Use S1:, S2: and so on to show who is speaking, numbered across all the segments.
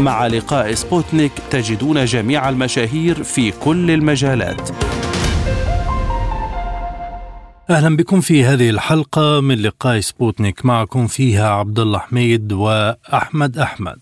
S1: مع لقاء سبوتنيك تجدون جميع المشاهير في كل المجالات.
S2: أهلا بكم في هذه الحلقة من لقاء سبوتنيك معكم فيها عبد الله حميد وأحمد أحمد.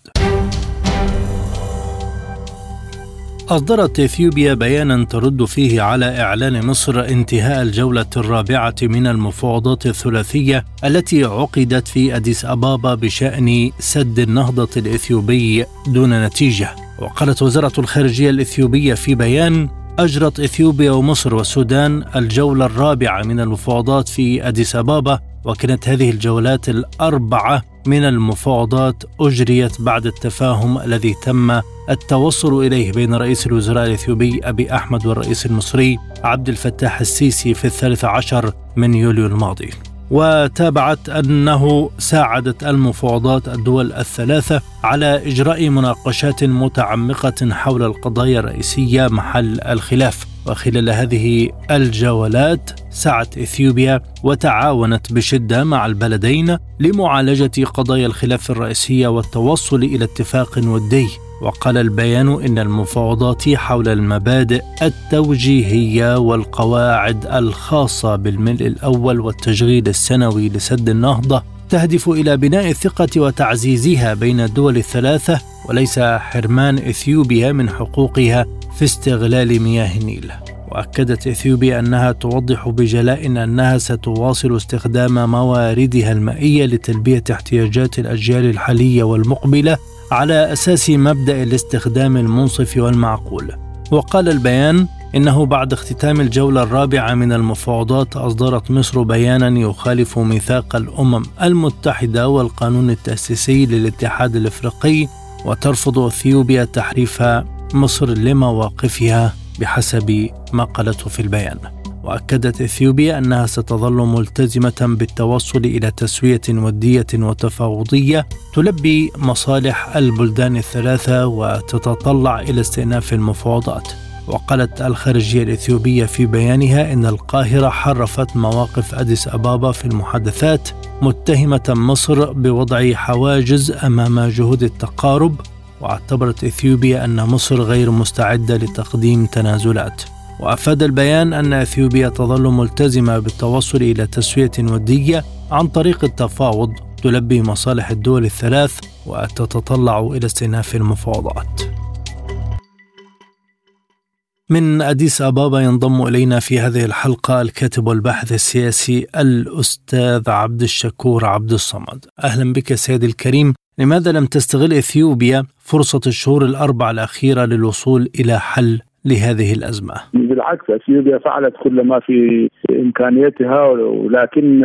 S2: أصدرت إثيوبيا بيانا ترد فيه على إعلان مصر انتهاء الجولة الرابعة من المفاوضات الثلاثية التي عقدت في أديس أبابا بشأن سد النهضة الإثيوبي دون نتيجة. وقالت وزارة الخارجية الإثيوبية في بيان أجرت إثيوبيا ومصر والسودان الجولة الرابعة من المفاوضات في أديس أبابا وكانت هذه الجولات الأربعة من المفاوضات أجريت بعد التفاهم الذي تم التوصل إليه بين رئيس الوزراء الإثيوبي أبي أحمد والرئيس المصري عبد الفتاح السيسي في الثالث عشر من يوليو الماضي. وتابعت أنه ساعدت المفاوضات الدول الثلاثة على إجراء مناقشات متعمقة حول القضايا الرئيسية محل الخلاف. وخلال هذه الجولات سعت إثيوبيا وتعاونت بشدة مع البلدين لمعالجة قضايا الخلاف الرئيسية والتوصل إلى اتفاق ودي. وقال البيان إن المفاوضات حول المبادئ التوجيهية والقواعد الخاصة بالملء الأول والتشغيل السنوي لسد النهضة تهدف إلى بناء الثقة وتعزيزها بين الدول الثلاثة وليس حرمان إثيوبيا من حقوقها في استغلال مياه النيل. وأكدت إثيوبيا أنها توضح بجلاء أنها ستواصل استخدام مواردها المائية لتلبية احتياجات الأجيال الحالية والمقبلة على أساس مبدأ الاستخدام المنصف والمعقول. وقال البيان إنه بعد اختتام الجولة الرابعة من المفاوضات أصدرت مصر بيانا يخالف ميثاق الأمم المتحدة والقانون التأسيسي للاتحاد الإفريقي وترفض إثيوبيا تحريف مصر لمواقفها بحسب ما قالته في البيان. وأكدت إثيوبيا أنها ستظل ملتزمة بالتوصل إلى تسوية ودية وتفاوضية تلبي مصالح البلدان الثلاثة وتتطلع إلى استئناف المفاوضات. وقالت الخارجية الإثيوبية في بيانها إن القاهرة حرفت مواقف أديس أبابا في المحادثات متهمة مصر بوضع حواجز أمام جهود التقارب واعتبرت إثيوبيا أن مصر غير مستعدة لتقديم تنازلات. وأفاد البيان أن إثيوبيا تظل ملتزمة بالتوصل إلى تسوية ودية عن طريق التفاوض تلبي مصالح الدول الثلاث وتتطلع إلى استئناف المفاوضات. من أديس أبابا ينضم إلينا في هذه الحلقة الكاتب والباحث السياسي الأستاذ عبد الشكور عبد الصمد أهلا بك سيدي الكريم لماذا لم تستغل إثيوبيا فرصة الشهور الأربع الأخيرة للوصول إلى حل لهذه الأزمة؟
S3: بالعكس أثيوبيا فعلت كل ما في إمكانيتها ولكن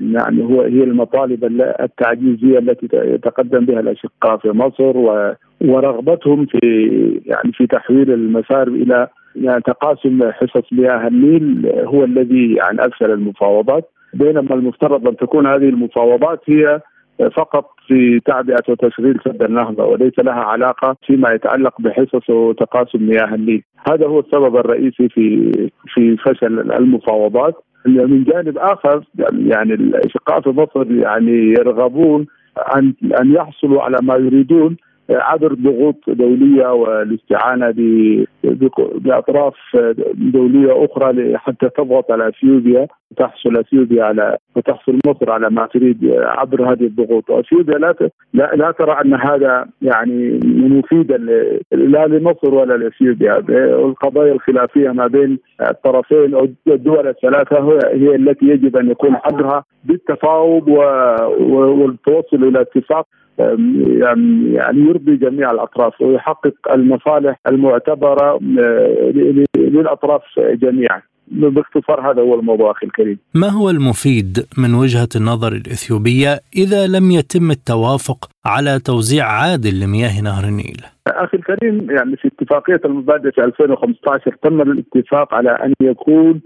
S3: يعني هو هي المطالب التعجيزية التي يتقدم بها الأشقاء في مصر ورغبتهم في يعني في تحويل المسار إلى يعني تقاسم حصص مياه النيل هو الذي يعني افشل المفاوضات بينما المفترض أن تكون هذه المفاوضات هي فقط في تعبئة وتشغيل سد النهضة وليس لها علاقة فيما يتعلق بحصص وتقاسم مياه النيل، هذا هو السبب الرئيسي في في فشل المفاوضات، من جانب آخر يعني الاشقاء في مصر يعني يرغبون أن أن يحصلوا على ما يريدون عبر ضغوط دولية والاستعانة بأطراف دولية أخرى حتى تضغط على أثيوبيا. وتحصل أثيوبيا على وتحصل مصر على ما تريد عبر هذه الضغوط، وأثيوبيا لا لا, ترى أن هذا يعني مفيدا لا لمصر ولا لأثيوبيا، القضايا الخلافية ما بين الطرفين أو الدول الثلاثة هي التي يجب أن يكون حلها بالتفاوض والتوصل إلى اتفاق يعني يرضي جميع الأطراف ويحقق المصالح المعتبرة للأطراف جميعا. باختصار هذا هو الموضوع أخي الكريم.
S2: ما هو المفيد من وجهة النظر الإثيوبية إذا لم يتم التوافق على توزيع عادل لمياه نهر النيل؟
S3: أخي الكريم يعني في اتفاقية المبادئ في 2015 تم الاتفاق على أن يكون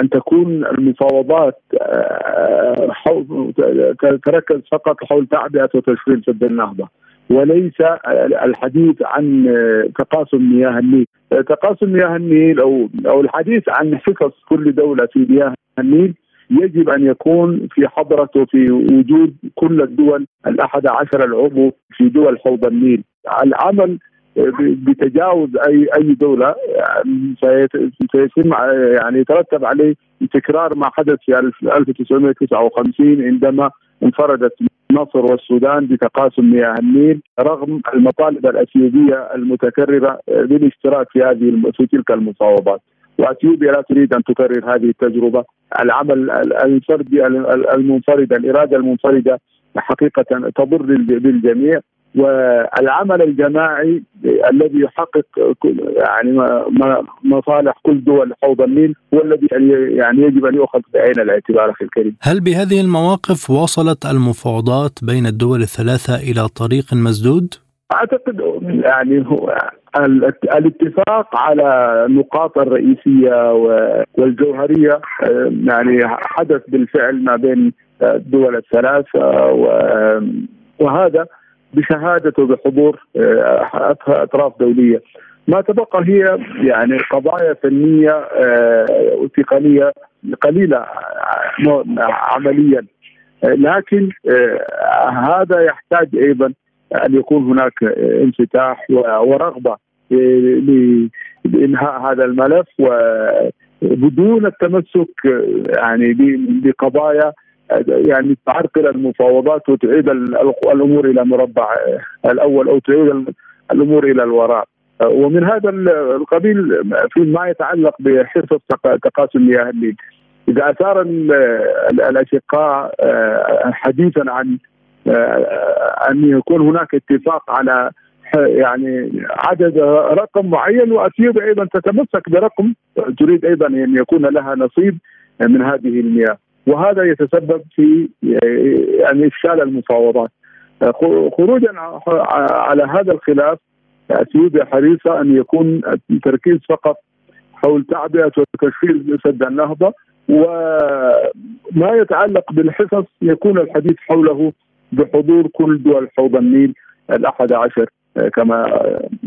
S3: أن تكون المفاوضات آه، تركز فقط حول تعبئة وتشغيل سد النهضة وليس الحديث عن تقاسم مياه النيل، تقاسم مياه النيل أو أو الحديث عن حصص كل دولة في مياه النيل يجب أن يكون في حضرة وفي وجود كل الدول الأحد عشر العضو في دول حوض النيل، العمل بتجاوز اي أي دولة سيتم يعني يترتب عليه تكرار ما حدث في 1959 عندما انفردت مصر والسودان بتقاسم مياه النيل رغم المطالب الأثيوبية المتكررة بالاشتراك في هذه في تلك المفاوضات. وأثيوبيا لا تريد أن تكرر هذه التجربة، العمل الفردي المنفرد، الإرادة المنفردة حقيقة تضر بالجميع والعمل الجماعي الذي يحقق يعني مصالح كل دول حوض النيل هو الذي يعني يجب أن يؤخذ بعين الاعتبار أخي الكريم.
S2: هل بهذه المواقف وصلت المفاوضات بين الدول الثلاثة إلى طريق مسدود؟
S3: أعتقد يعني هو الاتفاق على النقاط الرئيسية والجوهرية يعني حدث بالفعل ما بين الدول الثلاثة وهذا بشهادته وبحضور آه، أطراف دولية. ما تبقى هي يعني قضايا فنية آه، وتقنية قليلة آه، عمليا لكن هذا يحتاج أيضا أن يكون هناك انفتاح ورغبة لإنهاء هذا الملف وبدون التمسك يعني بقضايا يعني تعرقل المفاوضات وتعيد الأمور إلى مربع الأول أو تعيد الأمور إلى الوراء. ومن هذا القبيل فيما يتعلق بحرص تقاسم مياه النيل إذا أثار الأشقاء آه، حديثا عن آه، أن يكون هناك اتفاق على يعني عدد رقم معين واثيوبيا أيضا تتمسك برقم تريد أيضا أن يكون لها نصيب من هذه المياه وهذا يتسبب في يعني إفشال المفاوضات. خروجا على هذا الخلاف أثيوبيا حريصة أن يكون التركيز فقط حول تعبئة وتشغيل سد النهضة وما يتعلق بالحصص يكون الحديث حوله بحضور كل دول حوض النيل الأحد عشر. كما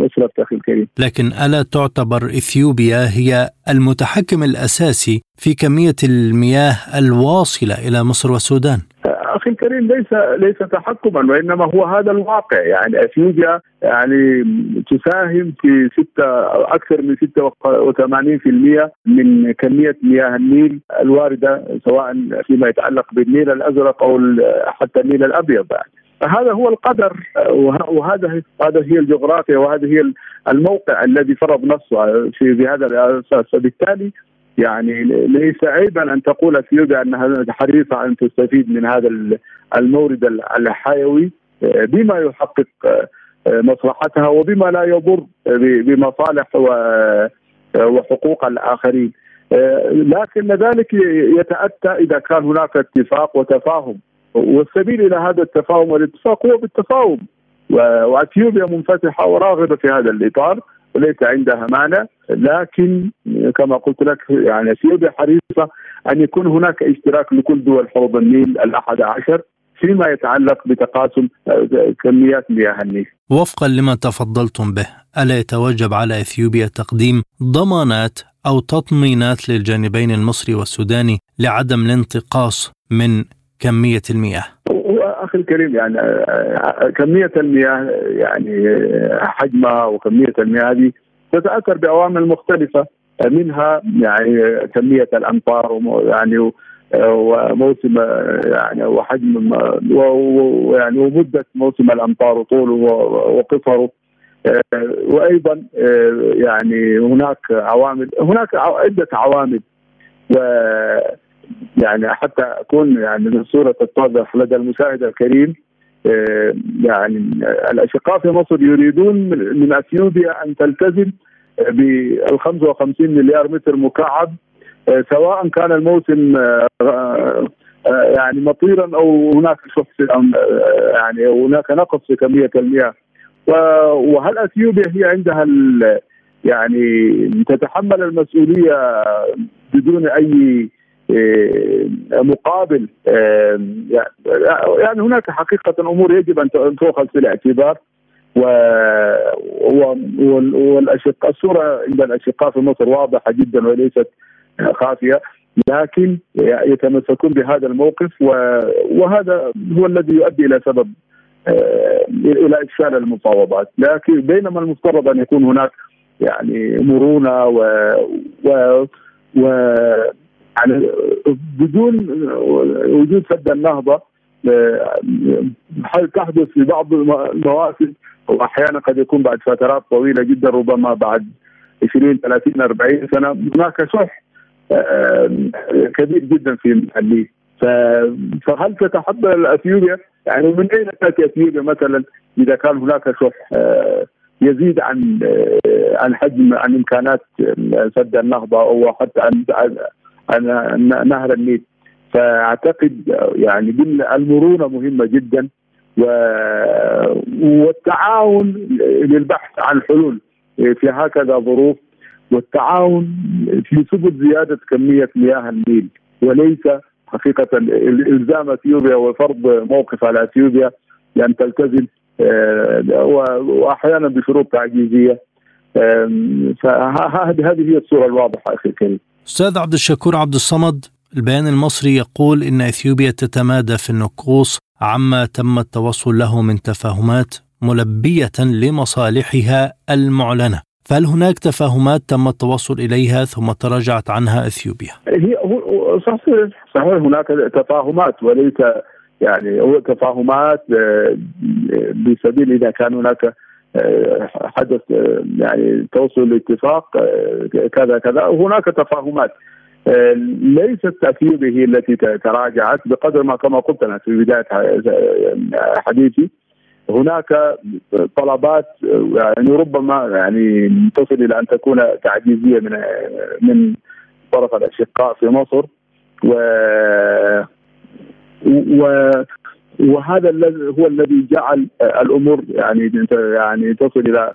S3: اسلفت أخي الكريم.
S2: لكن ألا تعتبر إثيوبيا هي المتحكم الأساسي في كمية المياه الواصلة إلى مصر والسودان؟
S3: أخي الكريم ليس ليس تحكما وإنما هو هذا الواقع يعني إثيوبيا يعني تساهم في ستة أكثر من 86% من كمية مياه النيل الواردة سواء فيما يتعلق بالنيل الأزرق أو حتى النيل الأبيض يعني. هذا هو القدر وهذا هذا هي الجغرافيا وهذا هي الموقع الذي فرض نفسه في بهذا الأساس. فبالتالي يعني ليس عيبا أن تقول اثيوبيا انها حريصه أن تستفيد من هذا المورد الحيوي بما يحقق مصلحتها وبما لا يضر بمصالح وحقوق الآخرين. لكن ذلك يتأتى إذا كان هناك اتفاق وتفاهم. والسبيل إلى هذا التفاهم والاتفاق هو بالتفاهم وأثيوبيا منفتحة وراغبة في هذا الإطار وليس عندها مانع لكن كما قلت لك يعني أثيوبيا حريصة أن يكون هناك اشتراك لكل دول حوض النيل الأحد عشر فيما يتعلق بتقاسم كميات مياه النيل.
S2: وفقا لما تفضلتم به، ألا يتوجب على أثيوبيا تقديم ضمانات أو تطمينات للجانبين المصري والسوداني لعدم الانتقاص من كمية المياه؟
S3: أخي الكريم يعني كمية المياه يعني حجمها وكمية المياه هذه تتأثر بعوامل مختلفة منها يعني كمية الأمطار يعني وموسم يعني وحجم ويعني ومدة موسم الأمطار وطوله وقصره وأيضا يعني هناك عوامل هناك عدة عوامل يعني حتى أكون يعني من صورة تتضح لدى المشاهد الكريم آه، يعني الأشقاء في مصر يريدون من أثيوبيا أن تلتزم بال 55 مليار متر مكعب سواء كان الموسم يعني مطيرا أو هناك شح يعني هناك نقص في كمية المياه. وهل أثيوبيا هي عندها يعني تتحمل المسؤولية بدون أي مقابل يعني هناك حقيقة أمور يجب أن تؤخذ في الاعتبار و والاشقاء الصورة عند الأشقاء في مصر واضحة جدا وليست خافية لكن يتمسكون بهذا الموقف وهذا هو الذي يؤدي إلى سبب آه، إلى إفشال المفاوضات. لكن بينما المفترض أن يكون هناك يعني مرونة و, و, و يعني بدون وجود سد النهضة آه، تحدث في بعض المواسم؟ وأحيانا قد يكون بعد فترات طويلة جدا ربما بعد 20 30 40 سنة. هناك شح آه، كبير جدا في محليه فهل تتحضر اثيوبيا يعني من أين تأتي أثيوبيا مثلا إذا كان هناك شح آه، يزيد عن آه، عن حجم عن إمكانات سد النهضة أو حتى عن نهر النيل. فأعتقد يعني المرونة مهمة جدا والتعاون للبحث عن حلول في هكذا ظروف والتعاون في سبل زيادة كمية مياه النيل. وليس حقيقة الزام إثيوبيا وفرض موقف على إثيوبيا بان تلتزم آه، واحيانا بشروط تعجيزية. فهذه هذه هي الصورة الواضحة أخي الكريم.
S2: أستاذ عبد الشكور عبد الصمد البيان المصري يقول إن إثيوبيا تتمادى في النقوص عما تم التوصل له من تفاهمات ملبية لمصالحها المعلنة فهل هناك تفاهمات تم التوصل إليها ثم تراجعت عنها إثيوبيا؟
S3: هي صحيح صحيح هناك تفاهمات وليس يعني هو تفاهمات آه، بسبيل إذا كان هناك حدث آه، يعني توصل لاتفاق كذا كذا. هناك تفاهمات. ليست هي التي تراجعت بقدر ما كما قلت أنا في بداية حديثي. هناك طلبات يعني ربما يعني تصل إلى أن تكون تعجيزية من من طرف الأشقاء في مصر. و و وهذا الذي هو الذي جعل الأمور يعني يعني تصل إلى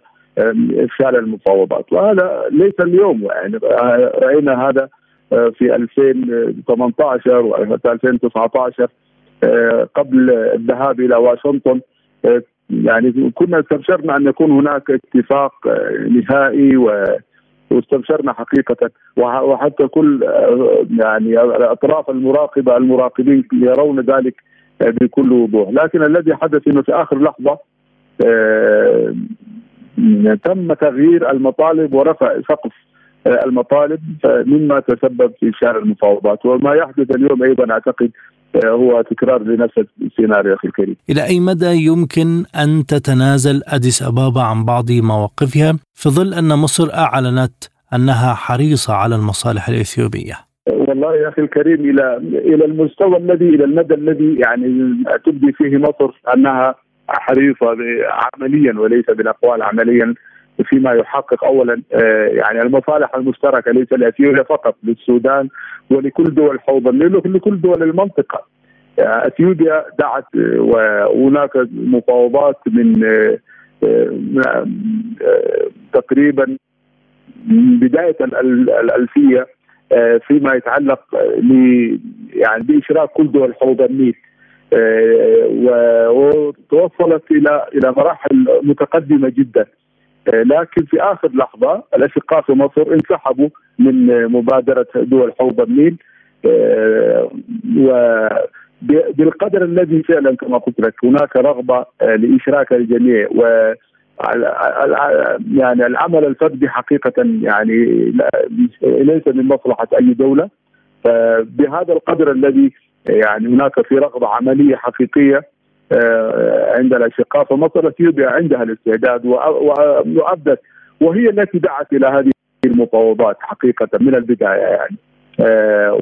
S3: إفشال المفاوضات. وهذا ليس اليوم يعني رأينا هذا في 2018 و 2019 قبل الذهاب إلى واشنطن. يعني كنا استبشرنا أن يكون هناك اتفاق نهائي و واستبشرنا حقيقة. وحتى كل يعني الأطراف المراقبة المراقبين يرون ذلك. بكل وضوح لكن الذي حدث إنه في آخر لحظة آه، تم تغيير المطالب ورفع سقف المطالب مما تسبب في افشال المفاوضات وما يحدث اليوم أيضا أعتقد آه، هو تكرار لنفس السيناريو أخي الكريم.
S2: إلى أي مدى يمكن أن تتنازل أديس أبابا عن بعض مواقفها في ظل أن مصر أعلنت أنها حريصة على المصالح الإثيوبية؟
S3: والله يا أخي الكريم إلى إلى المستوى الذي إلى المدى الذي يعني تبدي فيه مصر أنها حريصة عمليا وليس بالأقوال عمليا فيما يحقق اولا آه، يعني المصالح المشتركة ليس لاثيوبيا فقط للسودان ولكل دول حوض النيل ولكل دول المنطقة. آه، أثيوبيا دعت آه، وهناك مفاوضات من تقريبا بداية الألفية فيما يتعلق ب يعني باشراك كل دول حوض النيل. وتوصلت إلى إلى مراحل متقدمة جدا. آه، لكن في آخر لحظة الأشقاء في مصر انسحبوا من مبادرة دول حوض النيل. آه، وبالقدر الذي فعلا كما قلت لك هناك رغبة آه، لإشراك الجميع و يعني العمل الفردي حقيقة يعني ليس من مصلحة أي دولة. فبهذا القدر الذي يعني هناك في رغبة عملية حقيقية آه، عند الأشقاء فمصر اثيوبيا عندها الاستعداد وأبدت. وهي التي دعت إلى هذه المفاوضات حقيقة من البداية يعني. آه،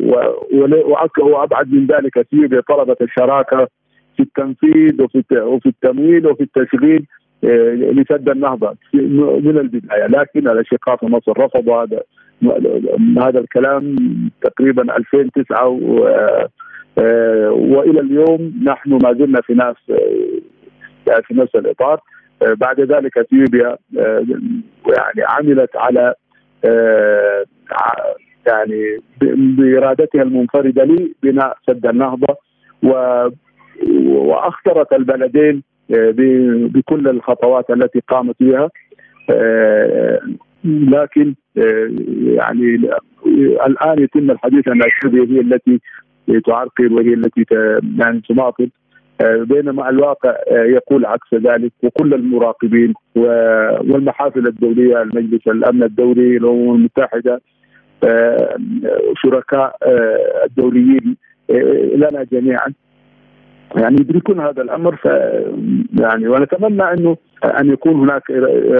S3: وأبعد من ذلك اثيوبيا طلبت الشراكة في التنفيذ وفي وفي التمويل وفي التشغيل لسد النهضة. من البداية. لكن الاشقاء في مصر رفضوا هذا هذا الكلام تقريبا 2009 و وإلى اليوم نحن ما زلنا في نفس يعني في نفس الإطار. بعد ذلك إثيوبيا يعني عملت على يعني بإرادتها المنفردة لبناء سد النهضة و وأخطرت البلدين آه، بكل الخطوات التي قامت بها. آه، لكن آه، يعني الآن يتم الحديث عن اثيوبيا هي التي تعرقل وهي التي يعني تماطل. بينما الواقع يقول عكس ذلك وكل المراقبين والمحافل الدولية المجلس الأمن الدولي الأمم المتحدة شركاء الدوليين لنا جميعا. يعني يدركون هذا الأمر ف يعني ونتمنى إنه أن يكون هناك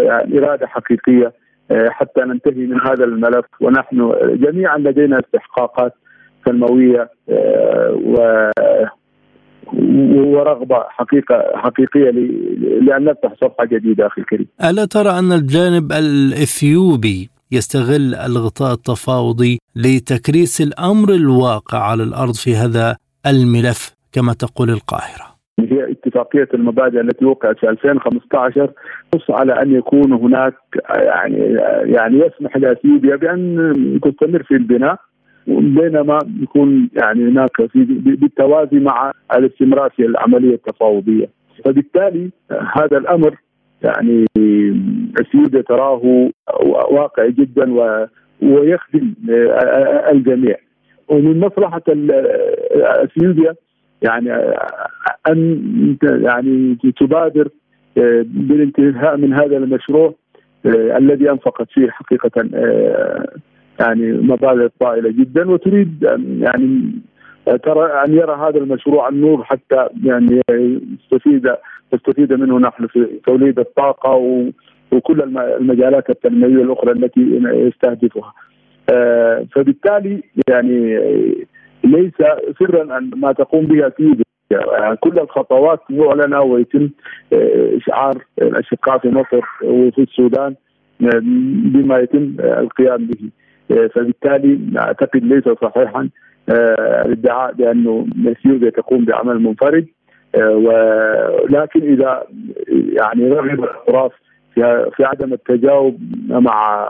S3: يعني إرادة حقيقية آه، حتى ننتهي من هذا الملف ونحن جميعا لدينا استحقاقات سلموية آه، و ورغبة حقيقه حقيقية لأن نفتح صفحة جديدة أخي الكريم.
S2: ألا ترى أن الجانب الإثيوبي يستغل الغطاء التفاوضي لتكريس الأمر الواقع على الأرض في هذا الملف كما تقول القاهرة.
S3: هي اتفاقية المبادئ التي وقعت في 2015 نص على أن يكون هناك يعني يعني يسمح لأثيوبيا بأن تستمر في البناء بينما يكون يعني هناك في بالتوازي مع الاستمرار في العملية التفاوضية. فبالتالي هذا الأمر يعني أثيوبيا تراه واقعي جدا ويخدم الجميع. ومن مصلحة أثيوبيا يعني أن يعني تبادر آه، بالانتهاء من هذا المشروع آه، الذي أنفقت فيه حقيقة آه، يعني مبالغ طائلة جدا وتريد يعني ترى أن يرى هذا المشروع النور حتى يعني يستفيد نستفيد منه نحن في توليد الطاقة وكل المجالات التنموية الأخرى التي يستهدفها. فبالتالي يعني ليس سرا ما تقوم به أكيد يعني كل الخطوات معلنه ويتم آه، إشعار الأشقاء في مصر وفي السودان آه، بما يتم القيام به. آه، فبالتالي أعتقد ليس صحيحا الادعاء بانه اثيوبيا تقوم بعمل منفرد. ولكن إذا يعني رغب الأطراف في في عدم التجاوب مع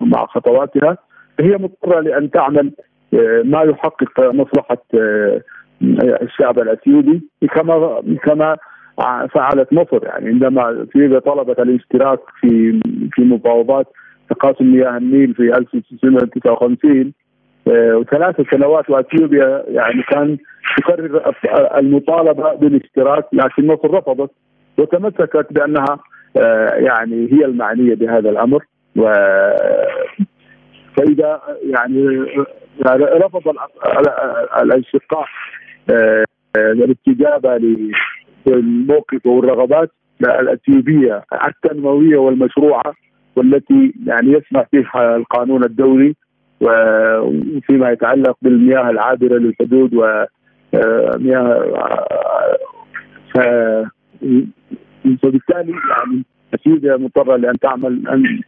S3: مع خطواتها هي مضطرة لأن تعمل ما يحقق مصلحة آه، الشعب الأثيوبي كما كما فعلت مصر. يعني عندما اثيوبيا طلبت الاشتراك في في مفاوضات تقاسم مياه النيل في 1959 آه، وثلاث سنوات وأثيوبيا يعني كان تكرر المطالبة بالاشتراك لكن مصر رفضت وتمسكت بأنها آه، يعني هي المعنية بهذا الأمر. و فإذا يعني رفض الاشقاء آه، الاستجابه للموقف والرغبات الأثيوبية التنموية والمشروعة والتي يعني يسمح فيها القانون الدولي وفيما يتعلق بالمياه العابرة للحدود ومياه آه، فبالتالي يعني أثيوبيا مضطرة لأن تعمل أن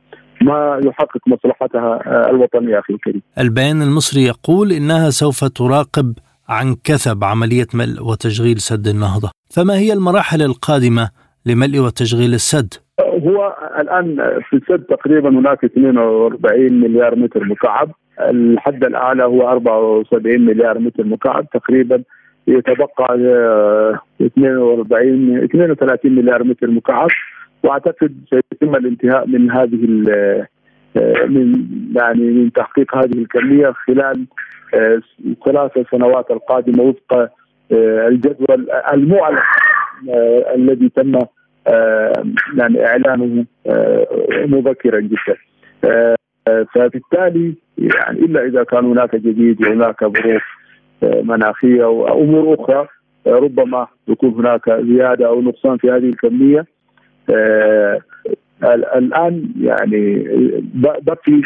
S3: ما يحقق مصلحتها آه، الوطنيه أخي الكريم.
S2: البيان المصري يقول إنها سوف تراقب عن كثب عملية ملء وتشغيل سد النهضة، فما هي المراحل القادمة لملء وتشغيل السد؟
S3: هو الآن في السد تقريبا هناك 42 مليار متر مكعب، الحد الأعلى هو 74 مليار متر مكعب تقريبا يتبقى 42 آه، 32 مليار متر مكعب واعتقد سيتم الانتهاء من هذه آه، من يعني من تحقيق هذه الكمية خلال آه، سنوات القادمة وفق آه، الجدول المعلن الذي تم يعني إعلانه مبكرا جدا. فبالتالي يعني إلا إذا كان هناك جديد وهناك ظروف مناخية وامور أخرى ربما يكون هناك زيادة أو نقصان في هذه الكمية الآن يعني بقي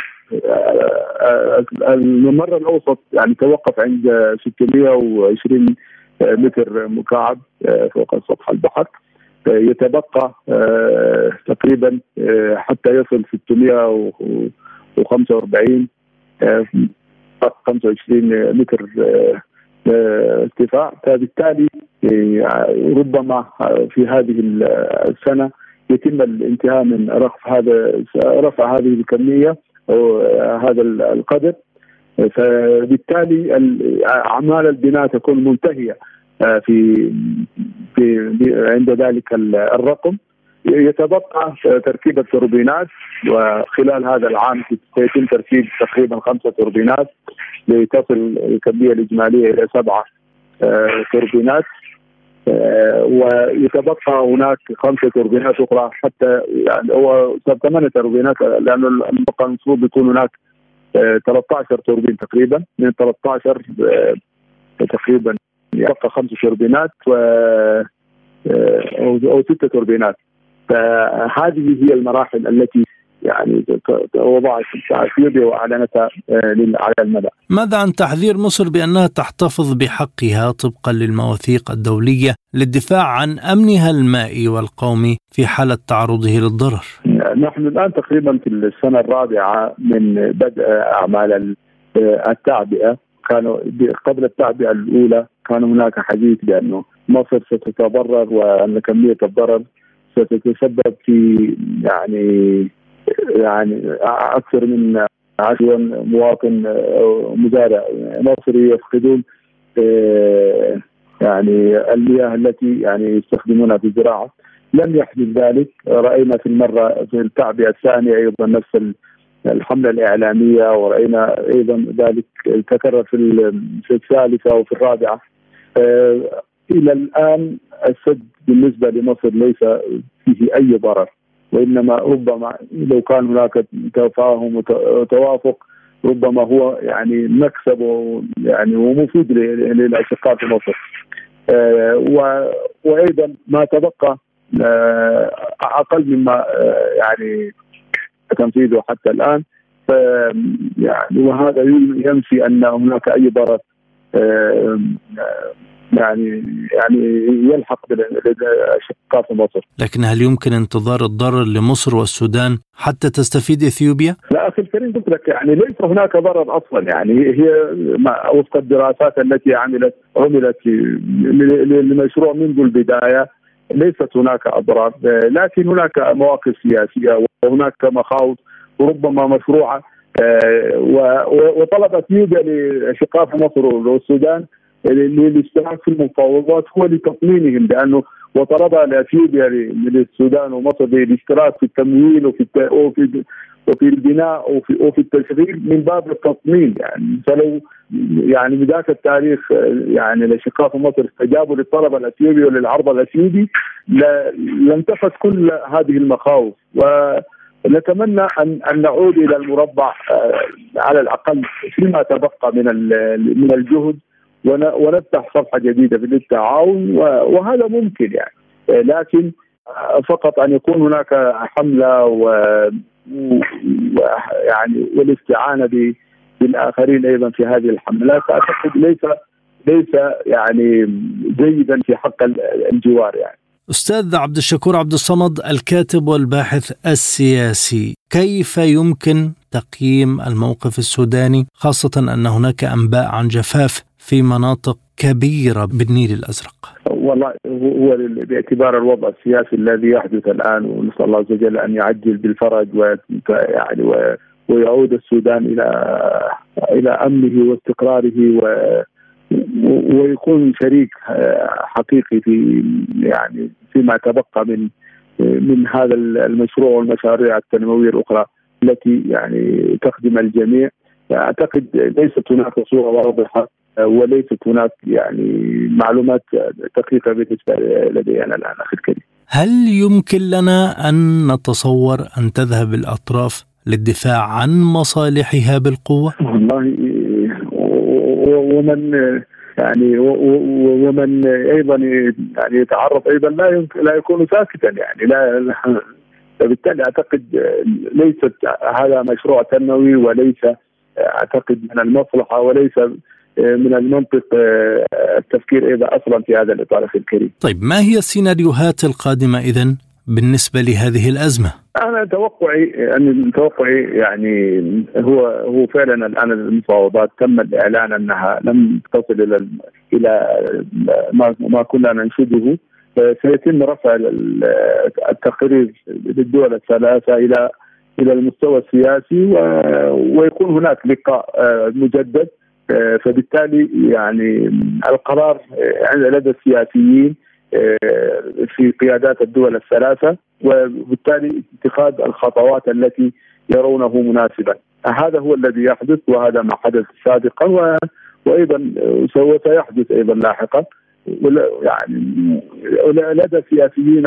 S3: آه الممر الأوسط يعني توقف عند 620 متر مكعب آه فوق سطح البحر. آه، يتبقى آه، تقريبا آه، حتى يصل 645 25 متر ارتفاع. فبالتالي ربما في هذه السنة يتم الانتهاء من رفع هذا رفع هذه الكمية أو هذا القدر. فبالتالي اعمال البناء تكون منتهية في في عند ذلك الرقم. يتبقى تركيب التوربينات وخلال هذا العام سيتم تركيب تقريبا خمسة توربينات لتصل الكمية الإجمالية إلى سبعة آه، توربينات. آه، ويتبقى هناك خمسة توربينات أخرى حتى يعني هو ثمانية توربينات لأنه المفروض يكون هناك 13 آه، توربين تقريبا من 13 تقريبا يبقى خمس توربينات و أو ست توربينات. فهذه هي المراحل التي يعني وضعت في واعلنتها آه، على المدى.
S2: ماذا عن تحذير مصر بأنها تحتفظ بحقها طبقا للمواثيق الدولية للدفاع عن أمنها المائي والقومي في حالة تعرضه للضرر؟
S3: نحن الآن تقريبا في السنة الرابعة من بدء أعمال آه، التعبئة كانوا قبل التعبئة الأولى كان هناك حديث بأنه مصر ستتضرر وأن كمية الضرر ستتسبب في يعني يعني أكثر من عشرة مواطن مزارع. مصري يفقدون آه، يعني المياه التي يعني يستخدمونها في الزراعة. لم يحدث ذلك. رأينا في المرة في التعبئة الثانية أيضا نفس الحملة الإعلامية ورأينا أيضا ذلك تكرر في في الثالثة وفي الرابعة. آه، إلى الآن السد بالنسبة لمصر ليس فيه أي ضرر. وإنما ربما لو كان هناك تفاهم وتوافق ربما هو يعني مكسب يعني ومفيد للأشقاء في مصر. آه، وأيضا ما تبقى آه، أقل مما آه، يعني تنفيذه حتى الآن. يعني وهذا ينفي أن هناك أي ضرر يعني يعني يلحق بالاشقاء في مصر.
S2: لكن هل يمكن انتظار الضرر لمصر والسودان حتى تستفيد إثيوبيا؟
S3: لا أخي الكريم قلت لك يعني ليس هناك ضرر أصلا يعني هي وفق الدراسات التي عملت عملت لمشروع منذ البداية ليست هناك أضرار لكن هناك مواقف سياسية وهناك مخاوف ربما مشروعة آه، وطلب اثيوبيا لاشقاء في مصر والسودان للاشتراك في المفاوضات هو لتطمينهم لأنه وطلب لاثيوبيا للسودان ومصر للاشتراك في التمويل وفي وفي وفي البناء وفي وفي التشغيل من باب التطمين. يعني فلو يعني بذاك التاريخ يعني الاشقاء في مصر استجابوا للطلب الأثيوبي وللعرض الأثيوبي لانتفت كل هذه المخاوف. ونتمنى ان أن نعود إلى المربع آه، على الأقل فيما تبقى من من الجهد. ونفتح صفحة جديدة في التعاون وهذا ممكن يعني. لكن فقط أن يكون هناك حملة و يعني والاستعانة بالآخرين أيضا في هذه الحملات أعتقد ليس ليس يعني جيدا في حق الجوار يعني.
S2: أستاذ عبد الشكور عبد الصمد الكاتب والباحث السياسي كيف يمكن تقييم الموقف السوداني خاصة أن هناك أنباء عن جفاف في مناطق كبيرة بالنيل الأزرق؟
S3: والله هو باعتبار الوضع السياسي الذي يحدث الآن ونسأل الله عز وجل أن يعجل بالفرج ويعني ويعود السودان إلى إلى أمنه واستقراره و ويكون شريك حقيقي في يعني فيما تبقى من من هذا المشروع والمشاريع التنموية الأخرى التي يعني تخدم الجميع أعتقد ليست هناك صورة واضحة وليست هناك يعني معلومات دقيقة بالنسبة لدينا الآن أخي الكريم.
S2: هل يمكن لنا أن نتصور أن تذهب الأطراف للدفاع عن مصالحها بالقوة؟
S3: والله ومن يعني ومن أيضا يعني يتعرض أيضا لا يمكن لا يكون ساكتا يعني لا فبالتالي أعتقد ليست هذا مشروع تنموي وليس أعتقد من المصلحة وليس من المنطق التفكير أيضا أصلا في هذا الإطار أخي الكريم.
S2: طيب ما هي السيناريوهات القادمة اذا بالنسبة لهذه الأزمة؟
S3: أنا توقعي ان توقعي يعني هو هو فعلا الآن المفاوضات تم الإعلان أنها لم تصل إلى إلى ما ما كنا ننشده. سيتم رفع التقرير للدول الثلاثة إلى إلى المستوى السياسي ويكون هناك لقاء مجدد. فبالتالي يعني القرار لدى السياسيين في قيادات الدول الثلاثة وبالتالي اتخاذ الخطوات التي يرونه مناسبا. هذا هو الذي يحدث وهذا ما حدث سابقا وأيضا سوف يحدث أيضا لاحقا. يعني لدى سياسيين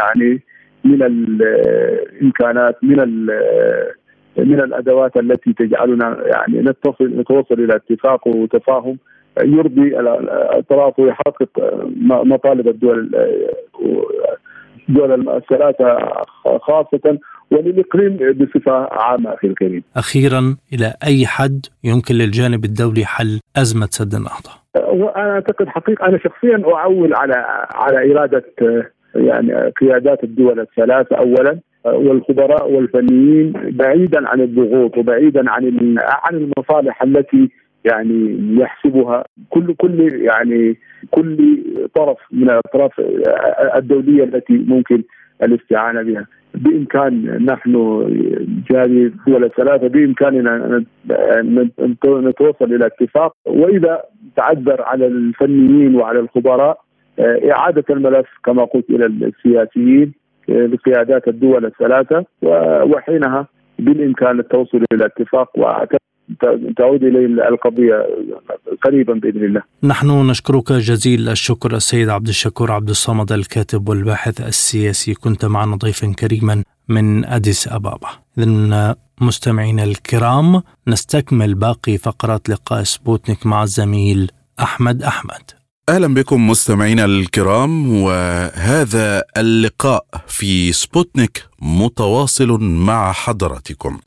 S3: يعني من الامكانات من من الأدوات التي تجعلنا يعني نتصل نتوصل إلى اتفاق وتفاهم يرضي الأطراف ويحقق مطالب الدول الدول الثلاثه خاصة وللإقليم بصفة عامة أخي الكريم.
S2: أخيرا إلى أي حد يمكن للجانب الدولي حل أزمة سد النهضة؟
S3: وأنا اعتقد حقيقة أنا شخصيا أعول على على إرادة يعني قيادات الدول الثلاثة اولا والخبراء والفنيين بعيدا عن الضغوط وبعيدا عن عن المصالح التي يعني يحسبها كل كل يعني كل طرف من الأطراف الدولية التي ممكن الاستعانة بها. بإمكان نحن جاري الدول الثلاثه بإمكاننا نتوصل إلى اتفاق. وإذا تعذر على الفنيين وعلى الخبراء إعادة الملف كما قلت إلى السياسيين لقيادات الدول الثلاثة وحينها بالإمكان التوصل إلى اتفاق تعود الي القضية قريبا بإذن الله.
S2: نحن نشكرك جزيل الشكر السيد عبد الشكور عبد الصمد الكاتب والباحث السياسي كنت معنا ضيفا كريما من أديس أبابا. اذا مستمعينا الكرام نستكمل باقي فقرات لقاء سبوتنيك مع الزميل أحمد أحمد.
S4: أهلا بكم مستمعينا الكرام وهذا اللقاء في سبوتنيك متواصل مع حضراتكم.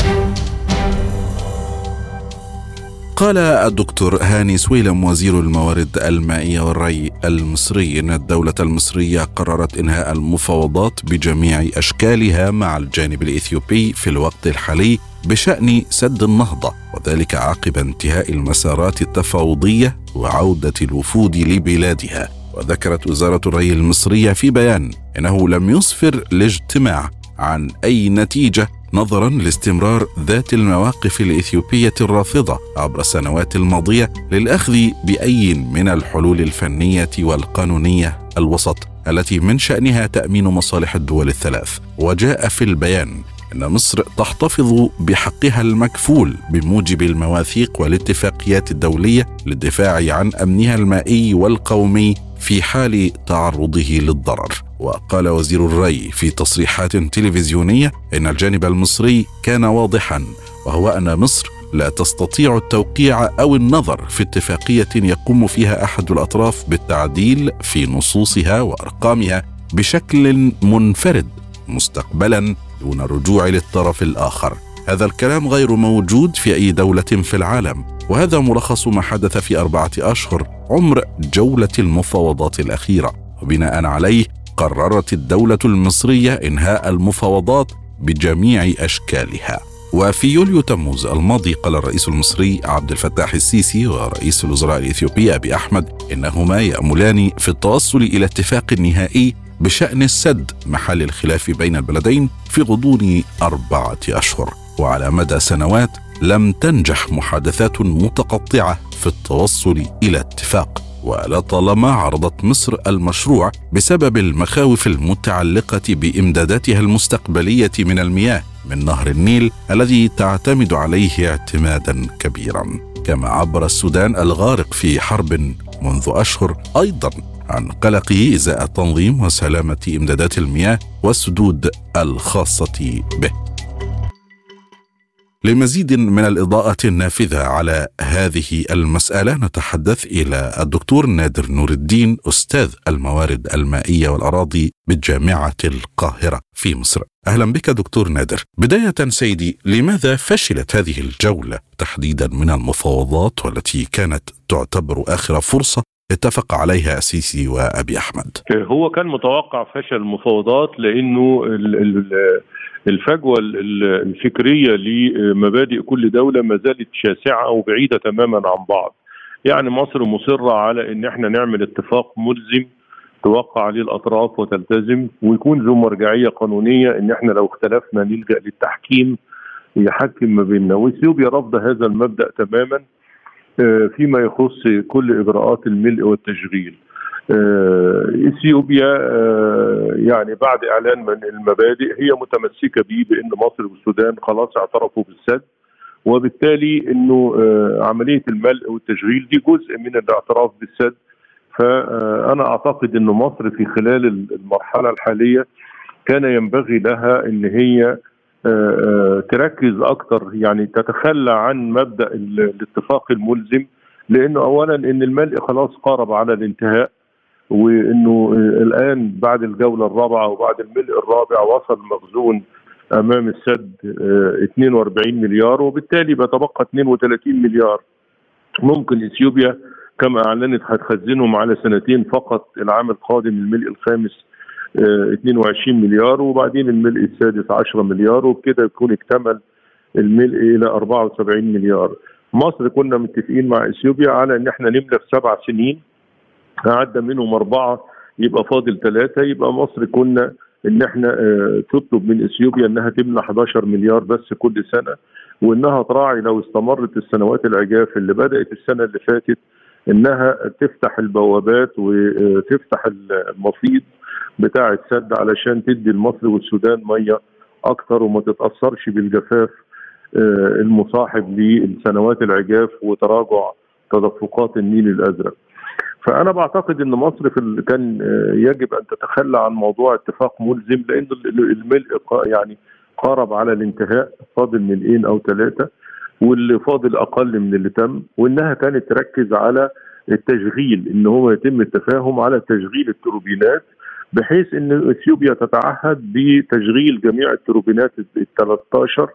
S4: قال الدكتور هاني سويلم وزير الموارد المائية والري المصري إن الدولة المصرية قررت إنهاء المفاوضات بجميع أشكالها مع الجانب الإثيوبي في الوقت الحالي بشأن سد النهضة وذلك عقب انتهاء المسارات التفاوضية وعودة الوفود لبلادها. وذكرت وزارة الري المصرية في بيان إنه لم يسفر الاجتماع عن أي نتيجة نظرا لاستمرار ذات المواقف الإثيوبية الرافضة عبر السنوات الماضية للأخذ بأي من الحلول الفنية والقانونية الوسط التي من شأنها تأمين مصالح الدول الثلاث. وجاء في البيان إن مصر تحتفظ بحقها المكفول بموجب المواثيق والاتفاقيات الدولية للدفاع عن أمنها المائي والقومي في حال تعرضه للضرر. وقال وزير الري في تصريحات تلفزيونية إن الجانب المصري كان واضحا وهو أن مصر لا تستطيع التوقيع أو النظر في اتفاقية يقوم فيها أحد الأطراف بالتعديل في نصوصها وأرقامها بشكل منفرد مستقبلا دون الرجوع للطرف الآخر. هذا الكلام غير موجود في أي دولة في العالم وهذا ملخص ما حدث في أربعة أشهر عمر جولة المفاوضات الأخيرة. وبناء عليه قررت الدولة المصرية إنهاء المفاوضات بجميع أشكالها. وفي يوليو تموز الماضي قال الرئيس المصري عبد الفتاح السيسي ورئيس الوزراء الاثيوبي أبي أحمد إنهما يأملان في التوصل إلى اتفاق نهائي بشأن السد محل الخلاف بين البلدين في غضون أربعة أشهر وعلى مدى سنوات لم تنجح محادثات متقطعة في التوصل إلى اتفاق. ولطالما عرضت مصر المشروع بسبب المخاوف المتعلقة بإمداداتها المستقبلية من المياه من نهر النيل الذي تعتمد عليه اعتمادا كبيرا. كما عبر السودان الغارق في حرب منذ أشهر أيضا. عن قلقه إزاء تنظيم وسلامة إمدادات المياه والسدود الخاصة به. لمزيد من الإضاءة النافذة على هذه المسألة نتحدث إلى الدكتور نادر نور الدين أستاذ الموارد المائية والأراضي بالجامعة القاهرة في مصر. أهلا بك دكتور نادر. بداية سيدي لماذا فشلت هذه الجولة تحديدا من المفاوضات والتي كانت تعتبر آخر فرصة اتفق عليها السيسي وأبي أحمد.
S5: هو كان متوقع فشل المفاوضات لأنه الفجوة الفكرية لمبادئ كل دولة ما زالت شاسعة وبعيدة تماما عن بعض. يعني مصر مصرة على إن إحنا نعمل اتفاق ملزم توقع عليه الأطراف وتلتزم ويكون ذو مرجعية قانونية إن إحنا لو اختلفنا نلجأ للتحكيم يحكم ما بيننا. وإثيوبيا رفض هذا المبدأ تماما. فيما يخص كل إجراءات الملء والتشغيل. آه، إثيوبيا آه، يعني بعد إعلان من المبادئ هي متمسكة به بأن مصر والسودان خلاص اعترفوا بالسد وبالتالي إنه عملية الملء والتشغيل دي جزء من الاعتراف بالسد. فأنا أعتقد إن مصر في خلال المرحلة الحالية كان ينبغي لها إن هي آه، آه، تركز أكثر يعني تتخلى عن مبدأ الاتفاق الملزم لأنه اولا إن الملء خلاص قارب على الانتهاء وإنه الآن بعد الجولة الرابعة وبعد الملء الرابع وصل مخزون أمام السد 42 آه، مليار وبالتالي بتبقى 32 مليار. ممكن إثيوبيا كما أعلنت هتخزنهم على سنتين فقط العام القادم الملء الخامس 22 مليار وبعدين الملء السادس 10 مليار وبكده يكون اكتمل الملء إلى 74 مليار. مصر كنا متفقين مع إثيوبيا على إن إحنا نملى في سبع سنين عدى منهم أربعة يبقى فاضل ثلاثة يبقى مصر كنا إن إحنا آه تطلب من إثيوبيا إنها تملى 11 مليار بس كل سنة وإنها تراعي لو استمرت السنوات العجاف اللي بدأت السنة اللي فاتت إنها تفتح البوابات وتفتح المفيض بتاع السد علشان تدي لمصر والسودان مية أكتر وما تتأثرش بالجفاف آه، المصاحب للسنوات العجاف وتراجع تدفقات النيل الأزرق. فأنا بعتقد إن مصر في كان آه، يجب أن تتخلى عن موضوع اتفاق ملزم لأن الملء يعني قارب على الانتهاء فاضل ملئين أو ثلاثة واللي فاضل أقل من اللي تم وإنها كانت تركز على التشغيل إن هو يتم التفاهم على تشغيل التروبينات بحيث إن إثيوبيا تتعهد بتشغيل جميع التروبينات ال 13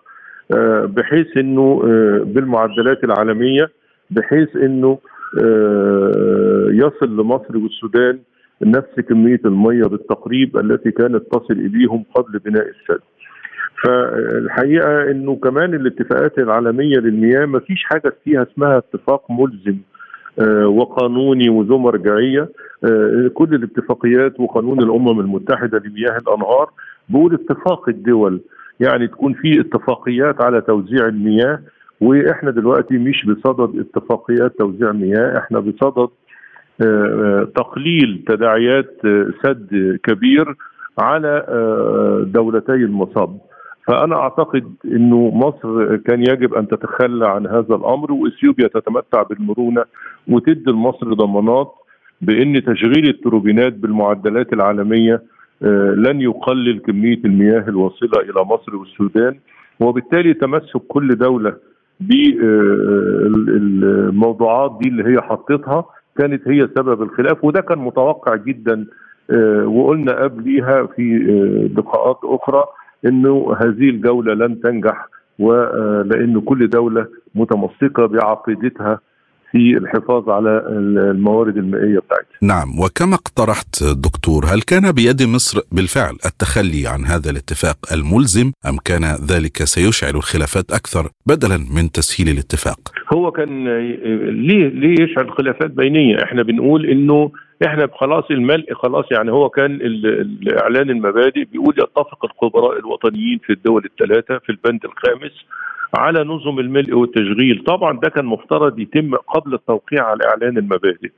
S5: آه، بحيث إنه آه، بالمعدلات العالمية بحيث إنه آه، يصل لمصر والسودان نفس كمية المية بالتقريب التي كانت تصل إليهم قبل بناء السد. فالحقيقة إنه كمان الاتفاقات العالمية للمياه ما فيش حاجة فيها اسمها اتفاق ملزم وقانوني وذو مرجعية. آه، كل الاتفاقيات وقانون الأمم المتحدة لمياه الأنهار بيقول اتفاق الدول. يعني تكون في اتفاقيات على توزيع المياه وإحنا دلوقتي مش بصدد اتفاقيات توزيع مياه إحنا بصدد آه، تقليل تداعيات سد كبير على دولتي المصب. فأنا أعتقد إنه مصر كان يجب أن تتخلى عن هذا الأمر وإثيوبيا تتمتع بالمرونة وتدي لمصر ضمانات بأن تشغيل التروبينات بالمعدلات العالمية آه، لن يقلل كمية المياه الواصله إلى مصر والسودان وبالتالي تمسك كل دولة بالموضوعات دي اللي هي حطتها كانت هي سبب الخلاف وده كان متوقع جدا آه، وقلنا قبليها في آه، لقاءات أخرى إنه هذه الجولة لن تنجح ولان كل دولة متمسكة بعقيدتها في الحفاظ على الموارد المائية بتاعتها.
S4: نعم وكما اقترحت دكتور هل كان بيد مصر بالفعل التخلي عن هذا الاتفاق الملزم أم كان ذلك سيشعل الخلافات أكثر بدلا من تسهيل الاتفاق؟
S5: هو كان ليه ليه يشعل خلافات بينية؟ إحنا بنقول إنه إحنا خلاص الملء خلاص يعني هو كان الاعلان المبادئ بيقول يتفق الخبراء الوطنيين في الدول الثلاثة في البند الخامس على نظم الملء والتشغيل. طبعا ده كان مفترض يتم قبل التوقيع على إعلان المبادئ.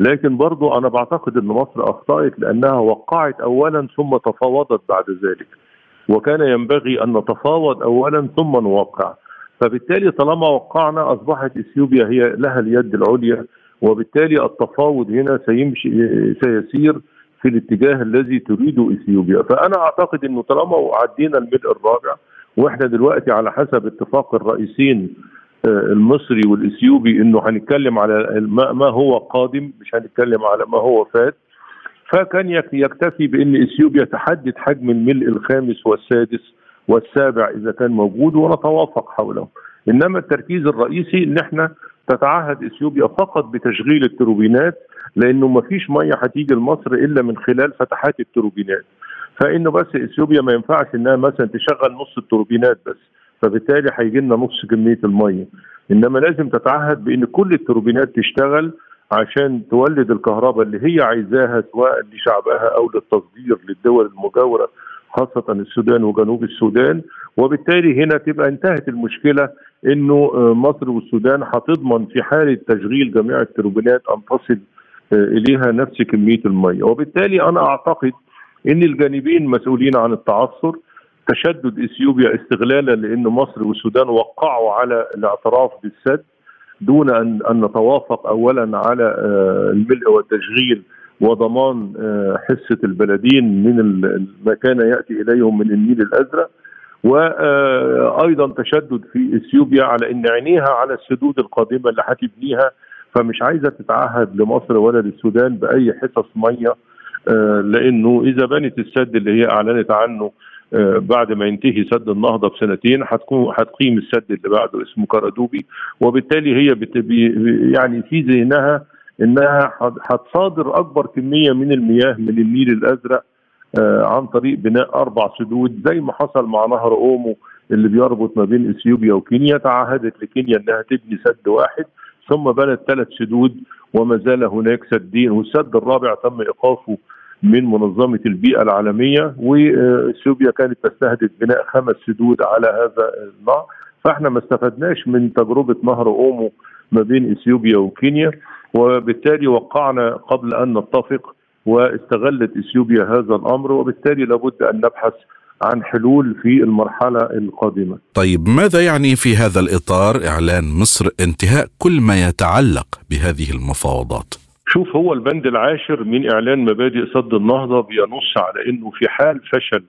S5: لكن برضو أنا بعتقد إن مصر أخطأت لأنها وقعت اولا ثم تفاوضت بعد ذلك. وكان ينبغي أن نتفاوض اولا ثم نوقع. فبالتالي طالما وقعنا أصبحت إثيوبيا هي لها اليد العليا وبالتالي التفاوض هنا سيمشي سيسير في الاتجاه الذي تريده إثيوبيا. فأنا أعتقد إنه طالما عدينا الملء الرابع وإحنا دلوقتي على حسب اتفاق الرئيسين آه، المصري والإثيوبي إنه هنتكلم على ما هو قادم مش هنتكلم على ما هو فات. فكان يكتفي بإن إثيوبيا تحدد حجم الملء الخامس والسادس والسابع إذا كان موجود ونتوافق حوله. إنما التركيز الرئيسي إن إحنا تتعهد إثيوبيا فقط بتشغيل التروبينات لأنه ما فيش مية هتيجي لمصر إلا من خلال فتحات التروبينات. فإنه بس إثيوبيا ما ينفعش إنها مثلا تشغل نص التوربينات بس فبالتالي هيجي لنا نص كمية المية. إنما لازم تتعهد بإن كل التوربينات تشتغل عشان تولد الكهرباء اللي هي عايزاها سواء لشعبها أو للتصدير للدول المجاورة خاصة السودان وجنوب السودان. وبالتالي هنا تبقى انتهت المشكلة إنه مصر والسودان هتضمن في حالة تشغيل جميع التوربينات أن تصل إليها نفس كمية المية. وبالتالي أنا أعتقد إن الجانبين مسؤولين عن التعثر تشدد إثيوبيا استغلالا لأن مصر والسودان وقعوا على الاعتراف بالسد دون ان أن نتوافق اولا على الملء والتشغيل وضمان حصة البلدين من ما كان يأتي إليهم من النيل الأزرق. وأيضا تشدد في إثيوبيا على إن عينيها على السدود القادمة اللي هتبنيها فمش عايزة تتعهد لمصر ولا للسودان بأي حصص مية لأنه إذا بنت السد اللي هي أعلنت عنه بعد ما ينتهي سد النهضة بسنتين هتكون هتقيم السد اللي بعده اسمه كرادوبي وبالتالي هي يعني في ذهنها إنها هتصادر أكبر كمية من المياه من النيل الأزرق عن طريق بناء أربع سدود زي ما حصل مع نهر أومو اللي بيربط ما بين إثيوبيا وكينيا. تعهدت لكينيا إنها تبني سد واحد ثم بنت ثلاث سدود وما زال هناك سدين. والسد الرابع تم إيقافه من منظمة البيئة العالمية واثيوبيا كانت تستهدف بناء خمس سدود على هذا النهر فإحنا ما استفدناش من تجربة نهر أومو ما بين إثيوبيا وكينيا وبالتالي وقعنا قبل أن نتفق واستغلت إثيوبيا هذا الأمر وبالتالي لابد أن نبحث عن حلول في المرحلة القادمة.
S4: طيب ماذا يعني في هذا الإطار إعلان مصر انتهاء كل ما يتعلق بهذه المفاوضات؟
S5: شوف هو البند العاشر من إعلان مبادئ سد النهضة بينص على إنه في حال فشل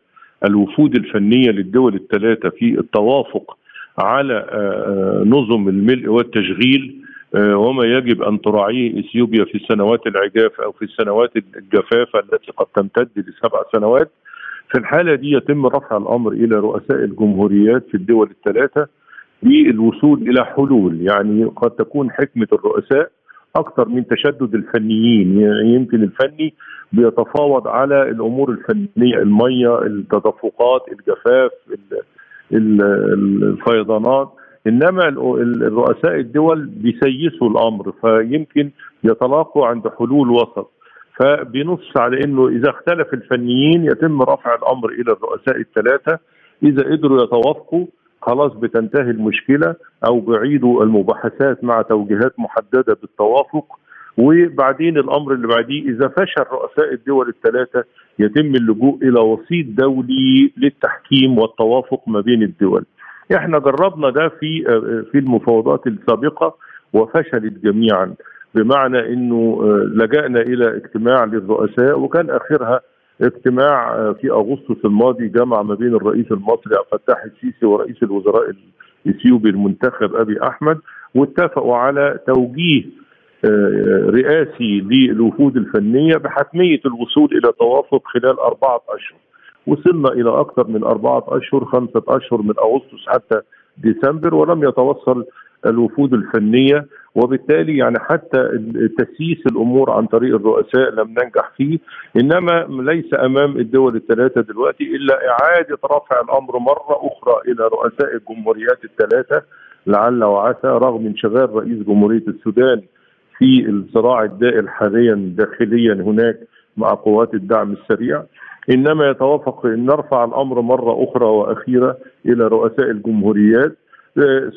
S5: الوفود الفنية للدول الثلاثة في التوافق على نظم الملء والتشغيل وما يجب أن تراعيه إثيوبيا في السنوات العجاف أو في السنوات الجفافة التي قد تمتد لسبع سنوات. في الحالة دي يتم رفع الأمر إلى رؤساء الجمهوريات في الدول الثلاثة للوصول إلى حلول يعني قد تكون حكمة الرؤساء أكثر من تشدد الفنيين. يمكن الفني بيتفاوض على الأمور الفنية المية التدفقات الجفاف الفيضانات. إنما الرؤساء الدول بيسيسوا الأمر فيمكن يتلاقوا عند حلول وسط. فبنص على إنه إذا اختلف الفنيين يتم رفع الأمر إلى الرؤساء الثلاثة. إذا قدروا يتوافقوا خلاص بتنتهي المشكلة أو بيعيدوا المباحثات مع توجيهات محددة بالتوافق وبعدين الأمر اللي بعديه إذا فشل رؤساء الدول الثلاثة يتم اللجوء إلى وسيط دولي للتحكيم والتوافق ما بين الدول. إحنا جربنا ده في في المفاوضات السابقة وفشلت جميعا بمعنى إنه لجأنا إلى اجتماع للرؤساء وكان آخرها اجتماع في أغسطس الماضي جمع ما بين الرئيس المصري عبد الفتاح السيسي ورئيس الوزراء الإثيوبي المنتخب أبي أحمد واتفقوا على توجيه رئاسي للوفود الفنية بحتمية الوصول إلى توافق خلال أربعة أشهر. وصلنا إلى أكثر من أربعة أشهر خمسة أشهر من أغسطس حتى ديسمبر ولم يتوصل الوفود الفنية وبالتالي يعني حتى تسييس الأمور عن طريق الرؤساء لم ننجح فيه. إنما ليس أمام الدول الثلاثة دلوقتي إلا إعادة رفع الأمر مرة أخرى إلى رؤساء الجمهوريات الثلاثة لعل وعسى رغم انشغال رئيس جمهورية السودان في الصراع الدائر حاليا داخليا هناك مع قوات الدعم السريع. إنما يتوافق إن نرفع الأمر مرة أخرى وأخيرة إلى رؤساء الجمهوريات.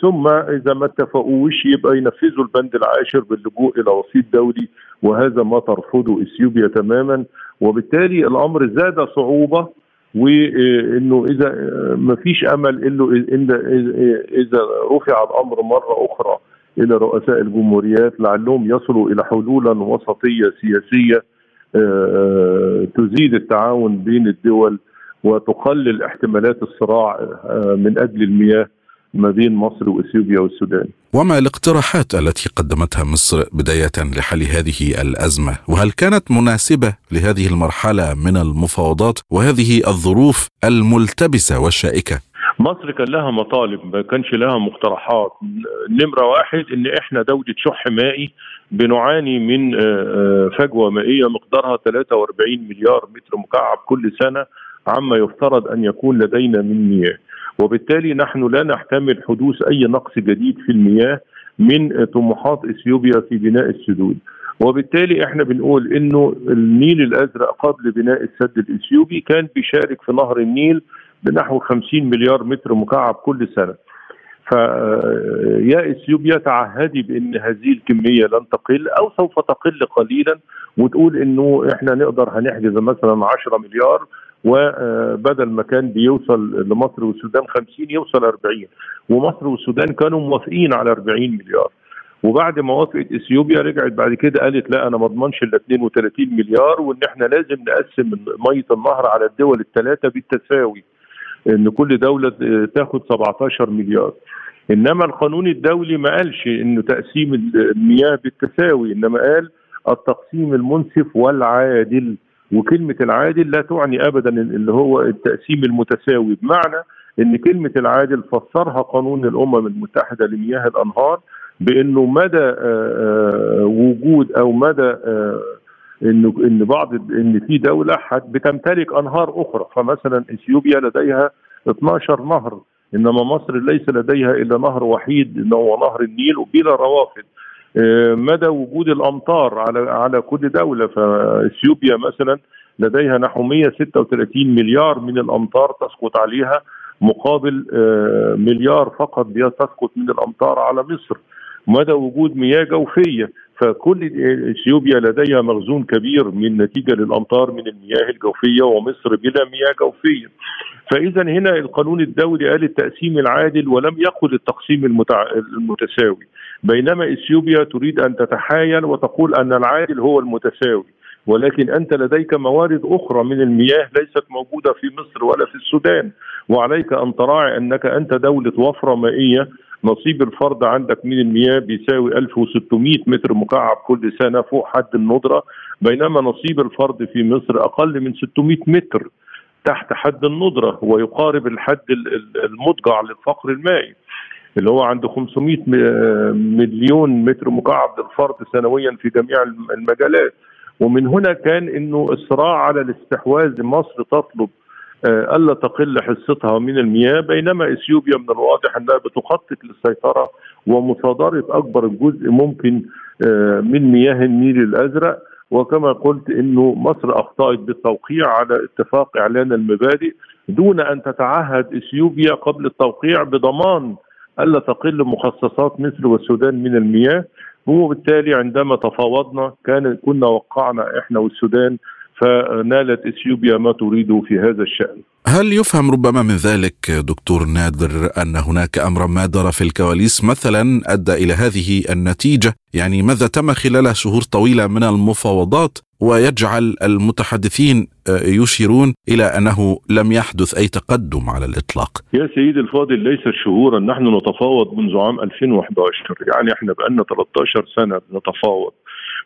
S5: ثم إذا ما اتفقوش يبقى ينفذوا البند العاشر باللجوء إلى وسيط دولي وهذا ما ترفضه إثيوبيا تماما. وبالتالي الأمر زاد صعوبة وإنه إذا ما فيش أمل الا إذا رفع الأمر مرة أخرى إلى رؤساء الجمهوريات لعلهم يصلوا إلى حلولا وسطية سياسية تزيد التعاون بين الدول وتقلل احتمالات الصراع من أجل المياه. ما بين مصر وإثيوبيا والسودان.
S4: وما الاقتراحات التي قدمتها مصر بداية لحل هذه الأزمة؟ وهل كانت مناسبة لهذه المرحلة من المفاوضات وهذه الظروف الملتبسة والشائكة؟
S5: مصر كان لها مطالب ما كانش لها مقترحات نمرة واحد إن إحنا دولة شح مائي بنعاني من فجوة مائية مقدارها 43 مليار متر مكعب كل سنة عما يفترض أن يكون لدينا من مياه وبالتالي نحن لا نحتمل حدوث أي نقص جديد في المياه من طموحات إثيوبيا في بناء السدود. وبالتالي إحنا بنقول إنه النيل الأزرق قبل بناء السد الإثيوبي كان بيشارك في نهر النيل بنحو 50 مليار متر مكعب كل سنة. فيا إثيوبيا تعهدي بأن هذه الكمية لن تقل أو سوف تقل قليلا وتقول إنه إحنا نقدر هنحجز مثلا 10 مليار وبدل ما كان بيوصل لمصر والسودان 50 يوصل 40 ومصر والسودان كانوا موافقين على 40 مليار. وبعد ما وافقت إثيوبيا رجعت بعد كده قالت لا أنا ما اضمنش إلا 32 مليار وإن إحنا لازم نقسم مية النهر على الدول الثلاثه بالتساوي. إن كل دولة تاخد 17 مليار. إنما القانون الدولي ما قالش انه تقسيم المياه بالتساوي إنما قال التقسيم المنصف والعادل. وكلمة العادل لا تعني ابدا اللي هو التقسيم المتساوي بمعنى إن كلمة العادل فسرها قانون الأمم المتحدة لمياه الأنهار بإنه مدى وجود أو مدى انه ان بعض إن في دولة بتمتلك أنهار أخرى فمثلا إثيوبيا لديها 12 نهر إنما مصر ليس لديها إلا نهر وحيد هو نهر النيل وبلا روافد. مدى وجود الأمطار على على كل دولة. فإثيوبيا مثلا لديها نحو 136 مليار من الأمطار تسقط عليها مقابل مليار فقط تسقط من الأمطار على مصر. مدى وجود مياه جوفية فكل إثيوبيا لديها مخزون كبير من نتيجة للأمطار من المياه الجوفية ومصر بلا مياه جوفية. فإذا هنا القانون الدولي قال التقسيم العادل ولم يقل التقسيم المتع... المتساوي. بينما إثيوبيا تريد أن تتحايل وتقول أن العادل هو المتساوي. ولكن أنت لديك موارد أخرى من المياه ليست موجودة في مصر ولا في السودان. وعليك أن تراعي أنك أنت دولة وفره مائيه نصيب الفرد عندك من المياه بيساوي 1600 متر مكعب كل سنة فوق حد الندرة بينما نصيب الفرد في مصر أقل من 600 متر تحت حد الندرة ويقارب الحد المضجع للفقر المائي اللي هو عنده 500 مليون متر مكعب للفرد سنويا في جميع المجالات. ومن هنا كان إنه الصراع على الاستحواذ مصر تطلب ألا تقل حصتها من المياه بينما إثيوبيا من الواضح أنها بتخطط للسيطرة ومصادرة أكبر جزء ممكن من مياه النيل الأزرق. وكما قلت إنه مصر أخطأت بالتوقيع على اتفاق إعلان المبادئ دون أن تتعهد إثيوبيا قبل التوقيع بضمان ألا تقل مخصصات مصر والسودان من المياه. وبالتالي عندما تفاوضنا كان كنا وقعنا إحنا والسودان فنالت إثيوبيا ما تريده في هذا الشأن.
S4: هل يفهم ربما من ذلك دكتور نادر أن هناك امرا ما دار في الكواليس مثلا أدى إلى هذه النتيجة؟ يعني ماذا تم خلال شهور طويلة من المفاوضات ويجعل المتحدثين يشيرون إلى أنه لم يحدث أي تقدم على الإطلاق.
S5: يا سيدي الفاضل ليس شهورا نحن نتفاوض منذ عام 2011 يعني إحنا بقالنا 13 سنة نتفاوض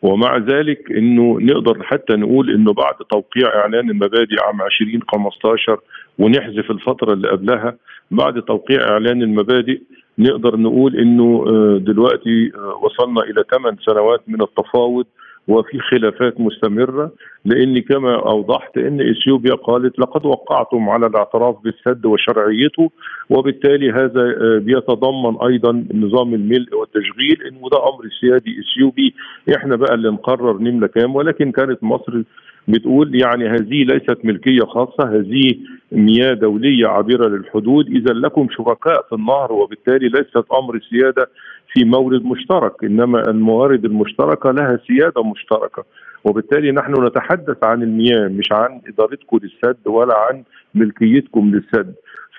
S5: ومع ذلك إنه نقدر حتى نقول إنه بعد توقيع إعلان المبادئ عام 2015 ونحذف الفترة اللي قبلها بعد توقيع إعلان المبادئ نقدر نقول إنه دلوقتي وصلنا إلى ثمان سنوات من التفاوض وفي خلافات مستمرة لأن كما أوضحت أن إثيوبيا قالت لقد وقعتم على الاعتراف بالسد وشرعيته وبالتالي هذا بيتضمن أيضا نظام الملء والتشغيل. انه ده أمر سيادي إثيوبي إحنا بقى اللي نقرر نملى كام. ولكن كانت مصر بتقول يعني هذه ليست ملكية خاصة هذه مياه دولية عابرة للحدود. إذا لكم شركاء في النهر وبالتالي ليست أمر سيادة في مورد مشترك إنما الموارد المشتركة لها سيادة مشتركة. وبالتالي نحن نتحدث عن المياه مش عن إدارتكم للسد ولا عن ملكيتكم للسد.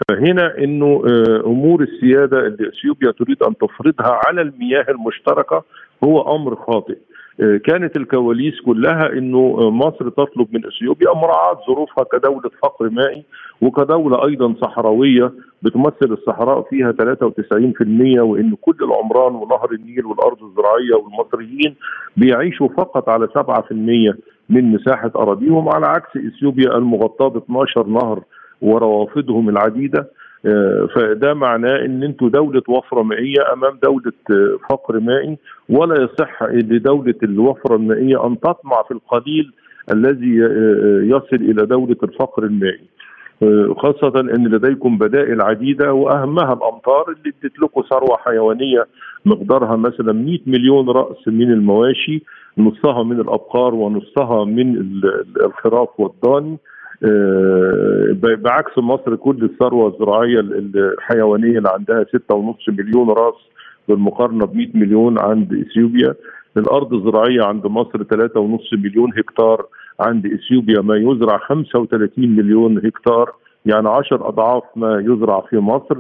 S5: فهنا إنه أمور السيادة اللي إثيوبيا تريد أن تفرضها على المياه المشتركة هو أمر خاطئ. كانت الكواليس كلها إنه مصر تطلب من إثيوبيا مراعاة ظروفها كدولة فقر مائي وكدولة أيضا صحراوية بتمثل الصحراء فيها 93% وإن كل العمران ونهر النيل والأرض الزراعية والمصريين بيعيشوا فقط على 7% من مساحة أراضيهم على عكس إثيوبيا المغطاة ب 12 نهر وروافدهم العديدة. فده معناه إن أنتوا دولة وفرة مائية أمام دولة فقر مائي ولا يصح لدولة الوفرة المائية أن تطمع في القليل الذي يصل إلى دولة الفقر المائي. خاصة أن لديكم بدائل عديدة وأهمها الأمطار اللي ادت لكم ثروة حيوانية مقدارها مثلا 100 مليون رأس من المواشي نصها من الأبقار ونصها من الخراف والضاني بعكس مصر كل الثروة الزراعية الحيوانية اللي عندها 6.5 مليون رأس بالمقارنة ب 100 مليون عند إثيوبيا. الأرض الزراعية عند مصر 3.5 مليون هكتار عند إثيوبيا ما يزرع 35 مليون هكتار يعني 10 أضعاف ما يزرع في مصر.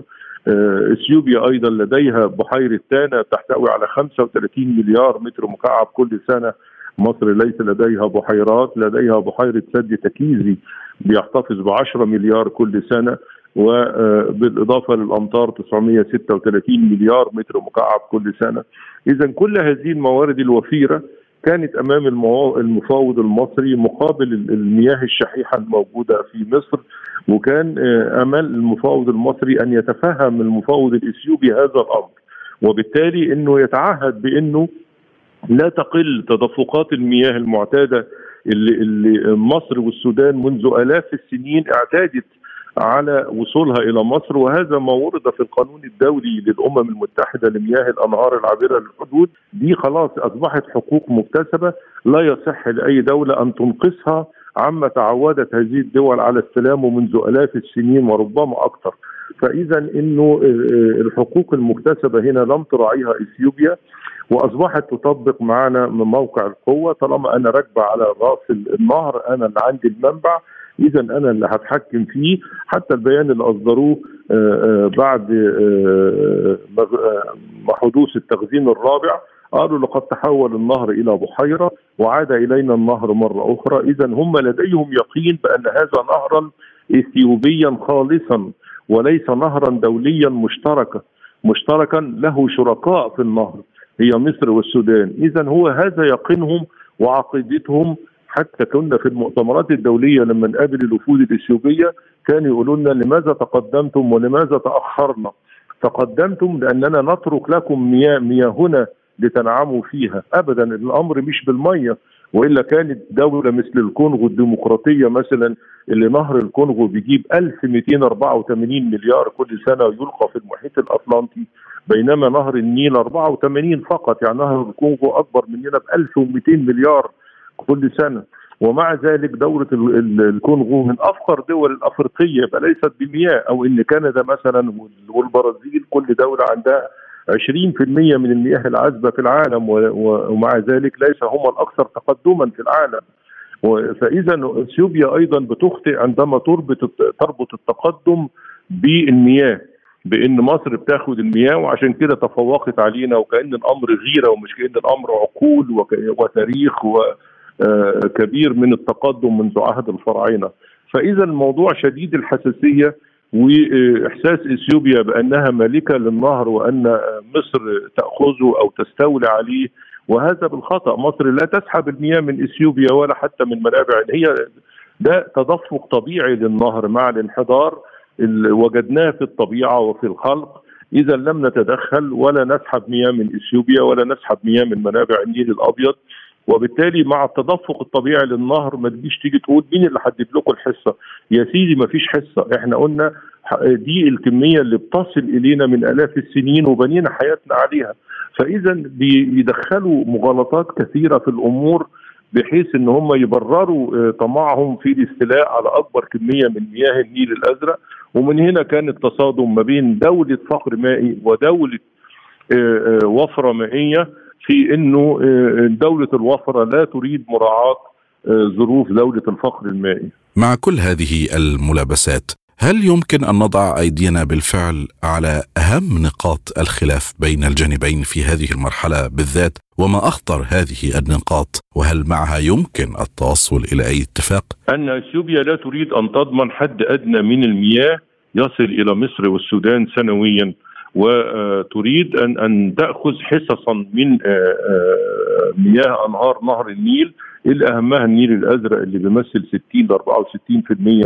S5: إثيوبيا أيضا لديها بحيرة تانا تحتوي على 35 مليار متر مكعب كل سنة. مصر ليس لديها بحيرات لديها بحيرة سد تكيزي بيحتفظ ب 10 مليار كل سنة وبالاضافه للأمطار 936 مليار متر مكعب كل سنة. اذا كل هذه الموارد الوفيرة كانت أمام المفاوض المصري مقابل المياه الشحيحة الموجودة في مصر وكان أمل المفاوض المصري أن يتفهم المفاوض الإثيوبي هذا الأمر وبالتالي إنه يتعهد بإنه لا تقل تدفقات المياه المعتادة اللي, اللي مصر والسودان منذ آلاف السنين اعتادت على وصولها إلى مصر وهذا ما ورد في القانون الدولي للأمم المتحدة لمياه الأنهار العابرة للحدود. دي خلاص أصبحت حقوق مكتسبة لا يصح لأي دولة أن تنقصها. عما تعودت هذه الدول على استلامه منذ آلاف السنين وربما أكثر. فإذا إنه الحقوق المكتسبة هنا لم تراعيها إثيوبيا. وأصبحت تطبق معنا من موقع القوة. طالما أنا راكبة على رأس النهر أنا اللي عندي المنبع اذا أنا اللي هتحكم فيه. حتى البيان اللي أصدروه بعد حدوث التخزين الرابع قالوا لقد تحول النهر إلى بحيرة وعاد إلينا النهر مرة أخرى. اذا هم لديهم يقين بأن هذا نهرا اثيوبيا خالصا وليس نهرا دوليا مشتركا مشتركا له شركاء في النهر. هي مصر والسودان. اذا هو هذا يقينهم وعقيدتهم حتى كنا في المؤتمرات الدولية لما نقابل الوفود الإثيوبية كانوا يقولوا لنا لماذا تقدمتم ولماذا تأخرنا؟ تقدمتم لأننا نترك لكم مياه مياهنا لتنعموا فيها. ابدا الأمر مش بالمية وإلا كانت دولة مثل الكونغو الديمقراطية مثلا اللي نهر الكونغو بيجيب 1284 مليار كل سنة يلقى في المحيط الأطلنطي. بينما نهر النيل 84 فقط يعني نهر الكونغو أكبر مننا ب 1200 مليار كل سنة. ومع ذلك دولة الكونغو من أفقر دول الأفريقية ليست بمياه. أو إن كندا مثلا والبرازيل كل دولة عندها 20% من المياه العذبة في العالم ومع ذلك ليس هم الأكثر تقدما في العالم. فإذا أثيوبيا أيضا بتخطئ عندما تربط تربط التقدم بالمياه. بان مصر بتاخد المياه وعشان كده تفوقت علينا وكأن الأمر غيرة ومش كأن الأمر عقول وتاريخ و كبير من التقدم منذ عهد الفراعنة. فإذا الموضوع شديد الحساسية وإحساس إثيوبيا بأنها مالكه للنهر وأن مصر تأخذه أو تستولي عليه وهذا بالخطأ. مصر لا تسحب المياه من إثيوبيا ولا حتى من منابع هي ده تدفق طبيعي للنهر مع الانحدار. وجدناه في الطبيعة وفي الخلق. إذا لم نتدخل ولا نسحب مياه من إثيوبيا ولا نسحب مياه من منابع النيل الأبيض. وبالتالي مع التدفق الطبيعي للنهر ما تجيش تيجي تقول مين اللي حدد لكم الحصة؟ يا سيدي ما فيش حصة، إحنا قلنا دي الكمية اللي بتصل إلينا من آلاف السنين وبنينا حياتنا عليها، فإذا بيدخلوا مغالطات كثيرة في الأمور بحيث إن هم يبرروا طمعهم في الاستيلاء على أكبر كمية من مياه النيل الأزرق. ومن هنا كان التصادم ما بين دولة فقر مائي ودولة وفرة مائية في إنه دولة الوفرة لا تريد مراعاة ظروف دولة الفقر المائي.
S4: مع كل هذه الملابسات، هل يمكن أن نضع أيدينا بالفعل على أهم نقاط الخلاف بين الجانبين في هذه المرحلة بالذات؟ وما أخطر هذه النقاط؟ وهل معها يمكن التوصل إلى أي اتفاق؟
S5: أن إثيوبيا لا تريد أن تضمن حد أدنى من المياه يصل إلى مصر والسودان سنويا وتريد ان أن تأخذ حصصا من مياه أنهار نهر النيل اللي أهمها النيل الأزرق اللي بيمثل 60 ل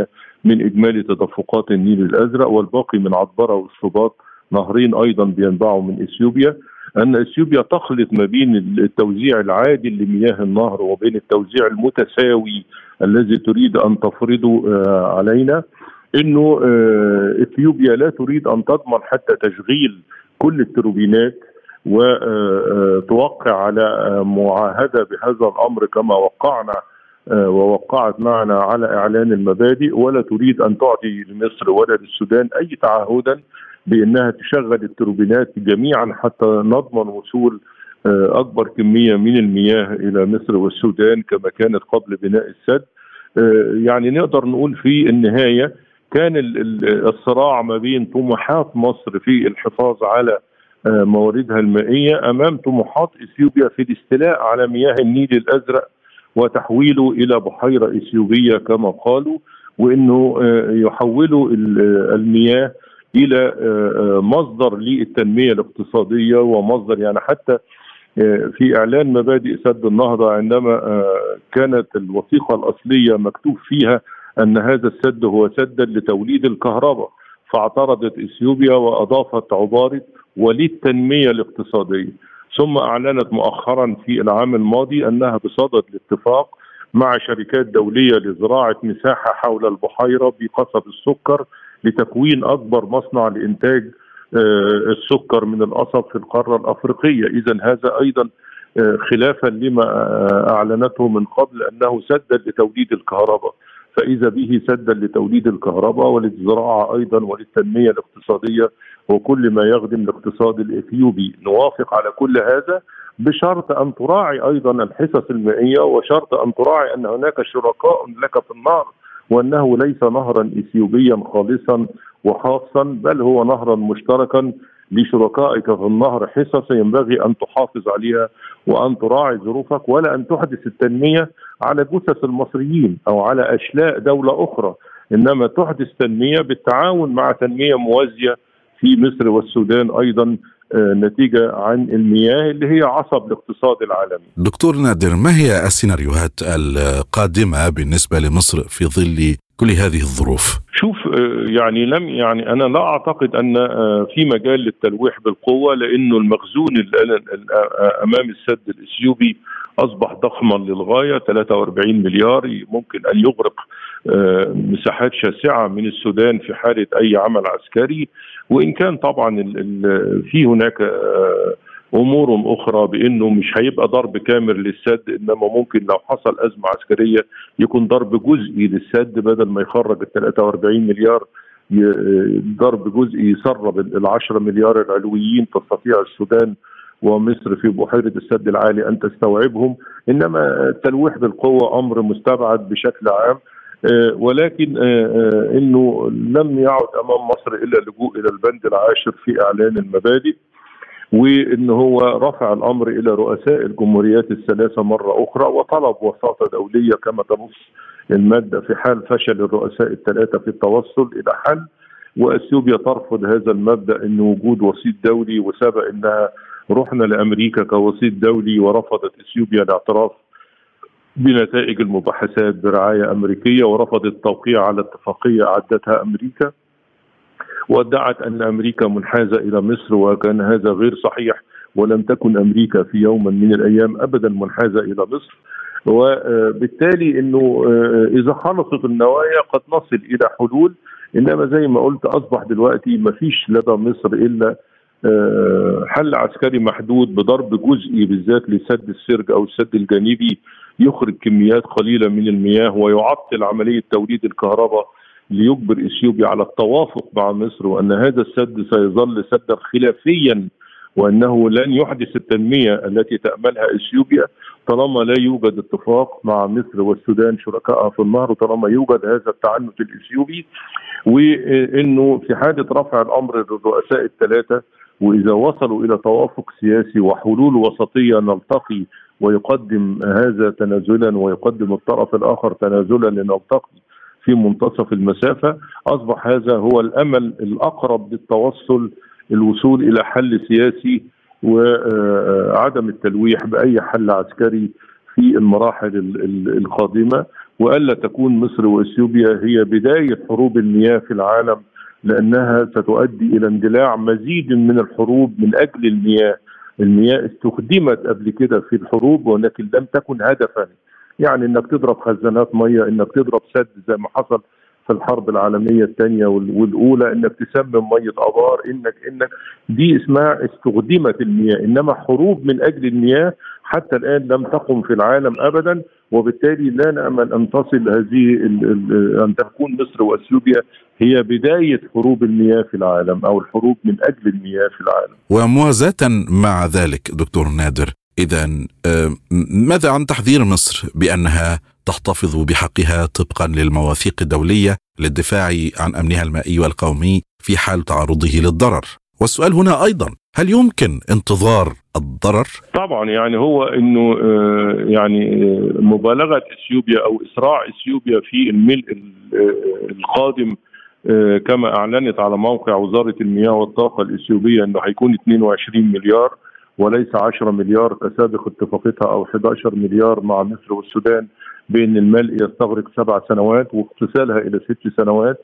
S5: 64% من إجمالي تدفقات النيل الأزرق والباقي من عطبره والشباط نهرين أيضا بينبعوا من إثيوبيا. أن إثيوبيا تخلط ما بين التوزيع العادل لمياه النهر وبين التوزيع المتساوي الذي تريد أن تفرضه آه، علينا. إنه آه، إثيوبيا لا تريد أن تضمن حتى تشغيل كل التروبينات وتوقع آه، على معاهدة بهذا الأمر كما وقعنا ووقعت معنا على إعلان المبادئ ولا تريد أن تعطي لمصر ولا للسودان أي تعهدا بأنها تشغل التوربينات جميعا حتى نضمن وصول آه، أكبر كمية من المياه إلى مصر والسودان كما كانت قبل بناء السد. آه، يعني نقدر نقول في النهاية كان الصراع ما بين طموحات مصر في الحفاظ على آه، مواردها المائية أمام طموحات إثيوبيا في الاستيلاء على مياه النيل الأزرق وتحويله إلى بحيرة إثيوبية كما قالوا وإنه يحولوا المياه إلى آه، آه، مصدر للتنمية الاقتصادية ومصدر يعني حتى آه، في إعلان مبادئ سد النهضة عندما كانت الوثيقة الأصلية مكتوب فيها أن هذا السد هو سدا لتوليد الكهرباء فاعترضت إثيوبيا وأضافت عبارة وللتنمية الاقتصادية. ثم أعلنت مؤخرا في العام الماضي أنها بصدد الاتفاق مع شركات دولية لزراعة مساحة حول البحيرة بقصب السكر لتكوين أكبر مصنع لإنتاج آه، السكر من القصب في القارة الأفريقية، اذا هذا أيضا آه، خلافا لما آه، أعلنته من قبل أنه سدا لتوليد الكهرباء، فإذا به سدا لتوليد الكهرباء وللزراعة أيضا وللتنمية الاقتصادية وكل ما يخدم الاقتصاد الإثيوبي، نوافق على كل هذا بشرط أن تراعي أيضا الحصص المائية وشرط أن تراعي أن هناك شركاء لك في النهر وأنه ليس نهرا اثيوبيا خالصا وخاصا بل هو نهرا مشتركا لشركائك في النهر حصص ينبغي أن تحافظ عليها وأن تراعي ظروفك ولا أن تحدث التنمية على جثث المصريين أو على أشلاء دولة أخرى. إنما تحدث تنمية بالتعاون مع تنمية موازية في مصر والسودان أيضا آه، نتيجة عن المياه اللي هي عصب الاقتصاد العالمي.
S4: دكتور نادر ما هي السيناريوهات القادمة بالنسبة لمصر في ظل كل هذه الظروف؟
S5: شوف آه، يعني لم يعني أنا لا أعتقد أن آه، في مجال للتلويح بالقوة لأنه المخزون أمام السد الإثيوبي أصبح ضخما للغاية 43 مليار ممكن أن يغرق مساحات شاسعة من السودان في حالة أي عمل عسكري. وإن كان طبعا في هناك آه، أمور أخرى بأنه مش هيبقى ضرب كامل للسد إنما ممكن لو حصل أزمة عسكرية يكون ضرب جزئي للسد بدل ما يخرج ال 43 مليار ضرب جزئي يسرب ال 10 مليار العلويين تستطيع السودان ومصر في بحيرة السد العالي أن تستوعبهم. إنما التلويح بالقوة أمر مستبعد بشكل عام آه، ولكن آه، آه، إنه لم يعد أمام مصر إلا اللجوء إلى البند العاشر في إعلان المبادئ. وإن هو رفع الأمر إلى رؤساء الجمهوريات الثلاثة مرة أخرى وطلب وساطة دولية كما تنص المادة في حال فشل الرؤساء الثلاثة في التوصل إلى حل. وإثيوبيا ترفض هذا المبدأ إن وجود وسيط دولي وسبق إنها رحنا لأمريكا كوسيط دولي ورفضت إثيوبيا الاعتراف بنتائج المباحثات برعاية أمريكية ورفضت التوقيع على اتفاقية اعدتها أمريكا. وادعت أن أمريكا منحازة إلى مصر وكان هذا غير صحيح ولم تكن أمريكا في يوم من الأيام ابدا منحازة إلى مصر. وبالتالي إنه إذا خلصت النوايا قد نصل إلى حلول. إنما زي ما قلت أصبح دلوقتي ما فيش لدى مصر إلا حل عسكري محدود بضرب جزئي بالذات لسد السرج أو السد الجانبي. يخرج كميات قليلة من المياه ويعطل عملية توليد الكهرباء ليجبر إثيوبيا على التوافق مع مصر وأن هذا السد سيظل سدا خلافيا وأنه لن يحدث التنمية التي تأملها إثيوبيا طالما لا يوجد اتفاق مع مصر والسودان شركائها في النهر وطالما يوجد هذا التعنت الإثيوبي وإنه في حاله رفع الأمر للرؤساء الثلاثة وإذا وصلوا إلى توافق سياسي وحلول وسطية نلتقي ويقدم هذا تنازلا ويقدم الطرف الآخر تنازلا لنلتقي. في منتصف المسافة. أصبح هذا هو الأمل الأقرب للتوصل الوصول إلى حل سياسي وعدم التلويح بأي حل عسكري في المراحل القادمة. وألا تكون مصر وإثيوبيا هي بداية حروب المياه في العالم لأنها ستؤدي إلى اندلاع مزيد من الحروب من أجل المياه. المياه استخدمت قبل كده في الحروب ولكن لم تكن هدفا. يعني إنك تضرب خزانات مية إنك تضرب سد زي ما حصل في الحرب العالمية الثانية والأولى إنك تسمم مية آبار إنك إنك دي اسمها استخدمت المياه إنما حروب من أجل المياه حتى الآن لم تقم في العالم ابدا وبالتالي لا نأمل أن تصل هذه أن تكون مصر وأثيوبيا هي بداية حروب المياه في العالم أو الحروب من أجل المياه في العالم.
S4: وموازاة مع ذلك دكتور نادر آه، ماذا عن تحذير مصر بأنها تحتفظ بحقها طبقا للمواثيق الدولية للدفاع عن أمنها المائي والقومي في حال تعرضه للضرر والسؤال هنا أيضا هل يمكن انتظار الضرر؟
S5: طبعا يعني هو إنه آه، يعني آه، مبالغة إثيوبيا أو اسراع إثيوبيا في الملء القادم كما أعلنت على موقع وزارة المياه والطاقة الإثيوبية إنه هيكون 22 مليار وليس 10 مليار كسابق اتفاقتها أو 11 مليار مع مصر والسودان بأن الملء يستغرق سبع سنوات واغتسالها إلى ست سنوات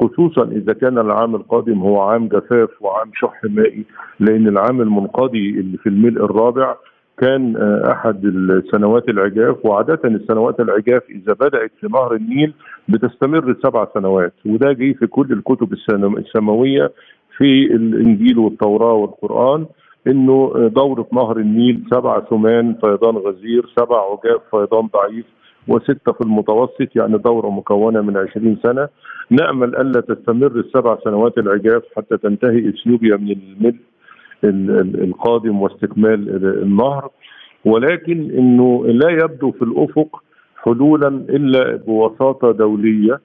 S5: خصوصا إذا كان العام القادم هو عام جفاف وعام شح مائي لأن العام المنقضي اللي في الملء الرابع كان آه، أحد السنوات العجاف وعادة السنوات العجاف إذا بدأت في نهر النيل بتستمر سبع سنوات وده جه في كل الكتب السماوية في الانجيل والتوراة والقرآن. إنه دورة نهر النيل سبع ثمان فيضان غزير سبع عجاف فيضان ضعيف وستة في المتوسط يعني دورة مكونة من 20 سنة. نأمل ألا تستمر السبع سنوات العجاف حتى تنتهي إثيوبيا من الملء القادم واستكمال النهر. ولكن إنه لا يبدو في الأفق حلولا إلا بوساطة دولية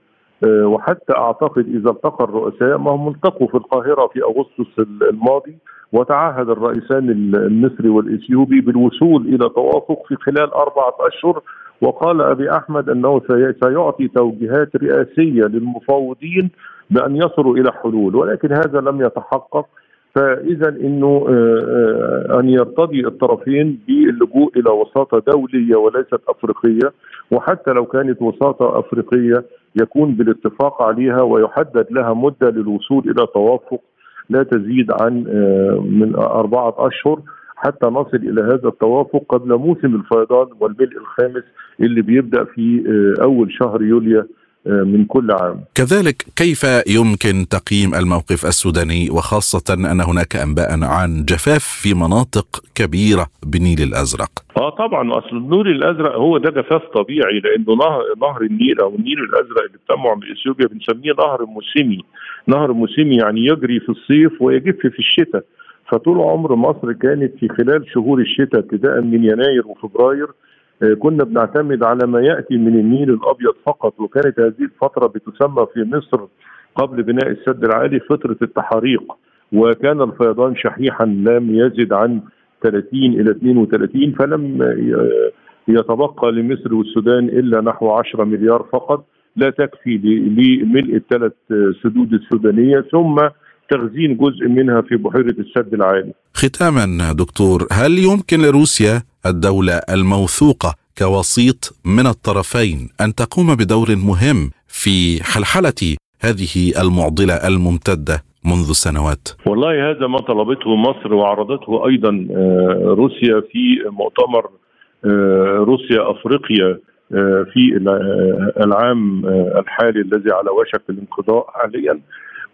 S5: وحتى أعتقد إذا التقى الرؤساء ما هم التقوا في القاهرة في أغسطس الماضي وتعهد الرئيسان المصري والإثيوبي بالوصول إلى توافق في خلال أربعة أشهر وقال أبي أحمد أنه سيعطي توجيهات رئاسية للمفاوضين بأن يصلوا إلى حلول ولكن هذا لم يتحقق. فإذا إنه آه، آه، أن يرتضي الطرفين باللجوء إلى وساطة دولية وليست أفريقية وحتى لو كانت وساطة أفريقية يكون بالاتفاق عليها ويحدد لها مدة للوصول إلى توافق لا تزيد عن آه، من أربعة أشهر حتى نصل إلى هذا التوافق قبل موسم الفيضان والملء الخامس اللي بيبدأ في آه، أول شهر يوليو من كل عام.
S4: كذلك كيف يمكن تقييم الموقف السوداني وخاصة أن هناك أنباء عن جفاف في مناطق كبيرة بالنيل الأزرق؟
S5: آه طبعا أصل النيل الأزرق هو ده جفاف طبيعي لأنه نهر نهر النيل أو النيل الأزرق اللي بتجمع باثيوبيا بنسميه نهر موسمي. نهر موسمي يعني يجري في الصيف ويجف في الشتاء. فطول عمر مصر كانت في خلال شهور الشتاء ابتداء من يناير وفبراير كنا بنعتمد على ما يأتي من النيل الأبيض فقط وكانت هذه الفترة بتسمى في مصر قبل بناء السد العالي فترة التحاريق وكان الفيضان شحيحا لم يزد عن 30 إلى 32 فلم يتبقى لمصر والسودان إلا نحو 10 مليار فقط لا تكفي لملء الثلاث سدود السودانية ثم تخزين جزء منها في بحيرة السد العالي.
S4: ختاما دكتور هل يمكن لروسيا الدولة الموثوقة كوسيط من الطرفين أن تقوم بدور مهم في حلحلة هذه المعضلة الممتدة منذ سنوات.
S5: والله هذا ما طلبته مصر وعرضته أيضا آه، روسيا في مؤتمر آه، روسيا أفريقيا آه، في العام الحالي الذي على وشك الانقضاء حاليا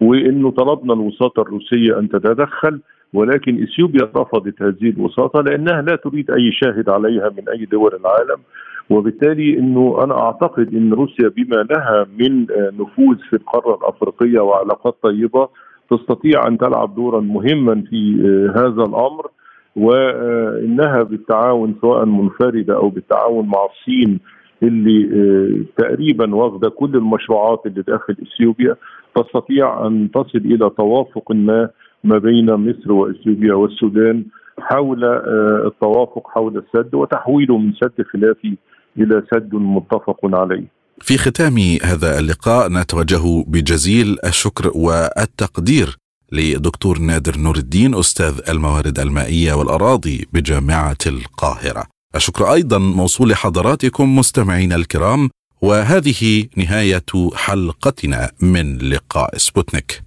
S5: وإنه طلبنا الوساطة الروسية أن تتدخل ولكن إثيوبيا رفضت هذه الوساطة لأنها لا تريد أي شاهد عليها من أي دول العالم وبالتالي إنه أنا أعتقد إن روسيا بما لها من نفوذ في القارة الأفريقية وعلاقات طيبة تستطيع أن تلعب دورا مهما في هذا الأمر وإنها بالتعاون سواء منفردة أو بالتعاون مع الصين اللي آه، تقريبا واخدة كل المشروعات اللي داخل إثيوبيا تستطيع أن تصل إلى توافق ما ما بين مصر وإثيوبيا والسودان حول آه، التوافق حول السد وتحويله من سد خلافي إلى سد متفق عليه.
S4: في ختام هذا اللقاء نتوجه بجزيل الشكر والتقدير لدكتور نادر نور الدين أستاذ الموارد المائية والأراضي بجامعة القاهرة. الشكر أيضا موصول لحضراتكم مستمعينا الكرام وهذه نهاية حلقتنا من لقاء سبوتنيك.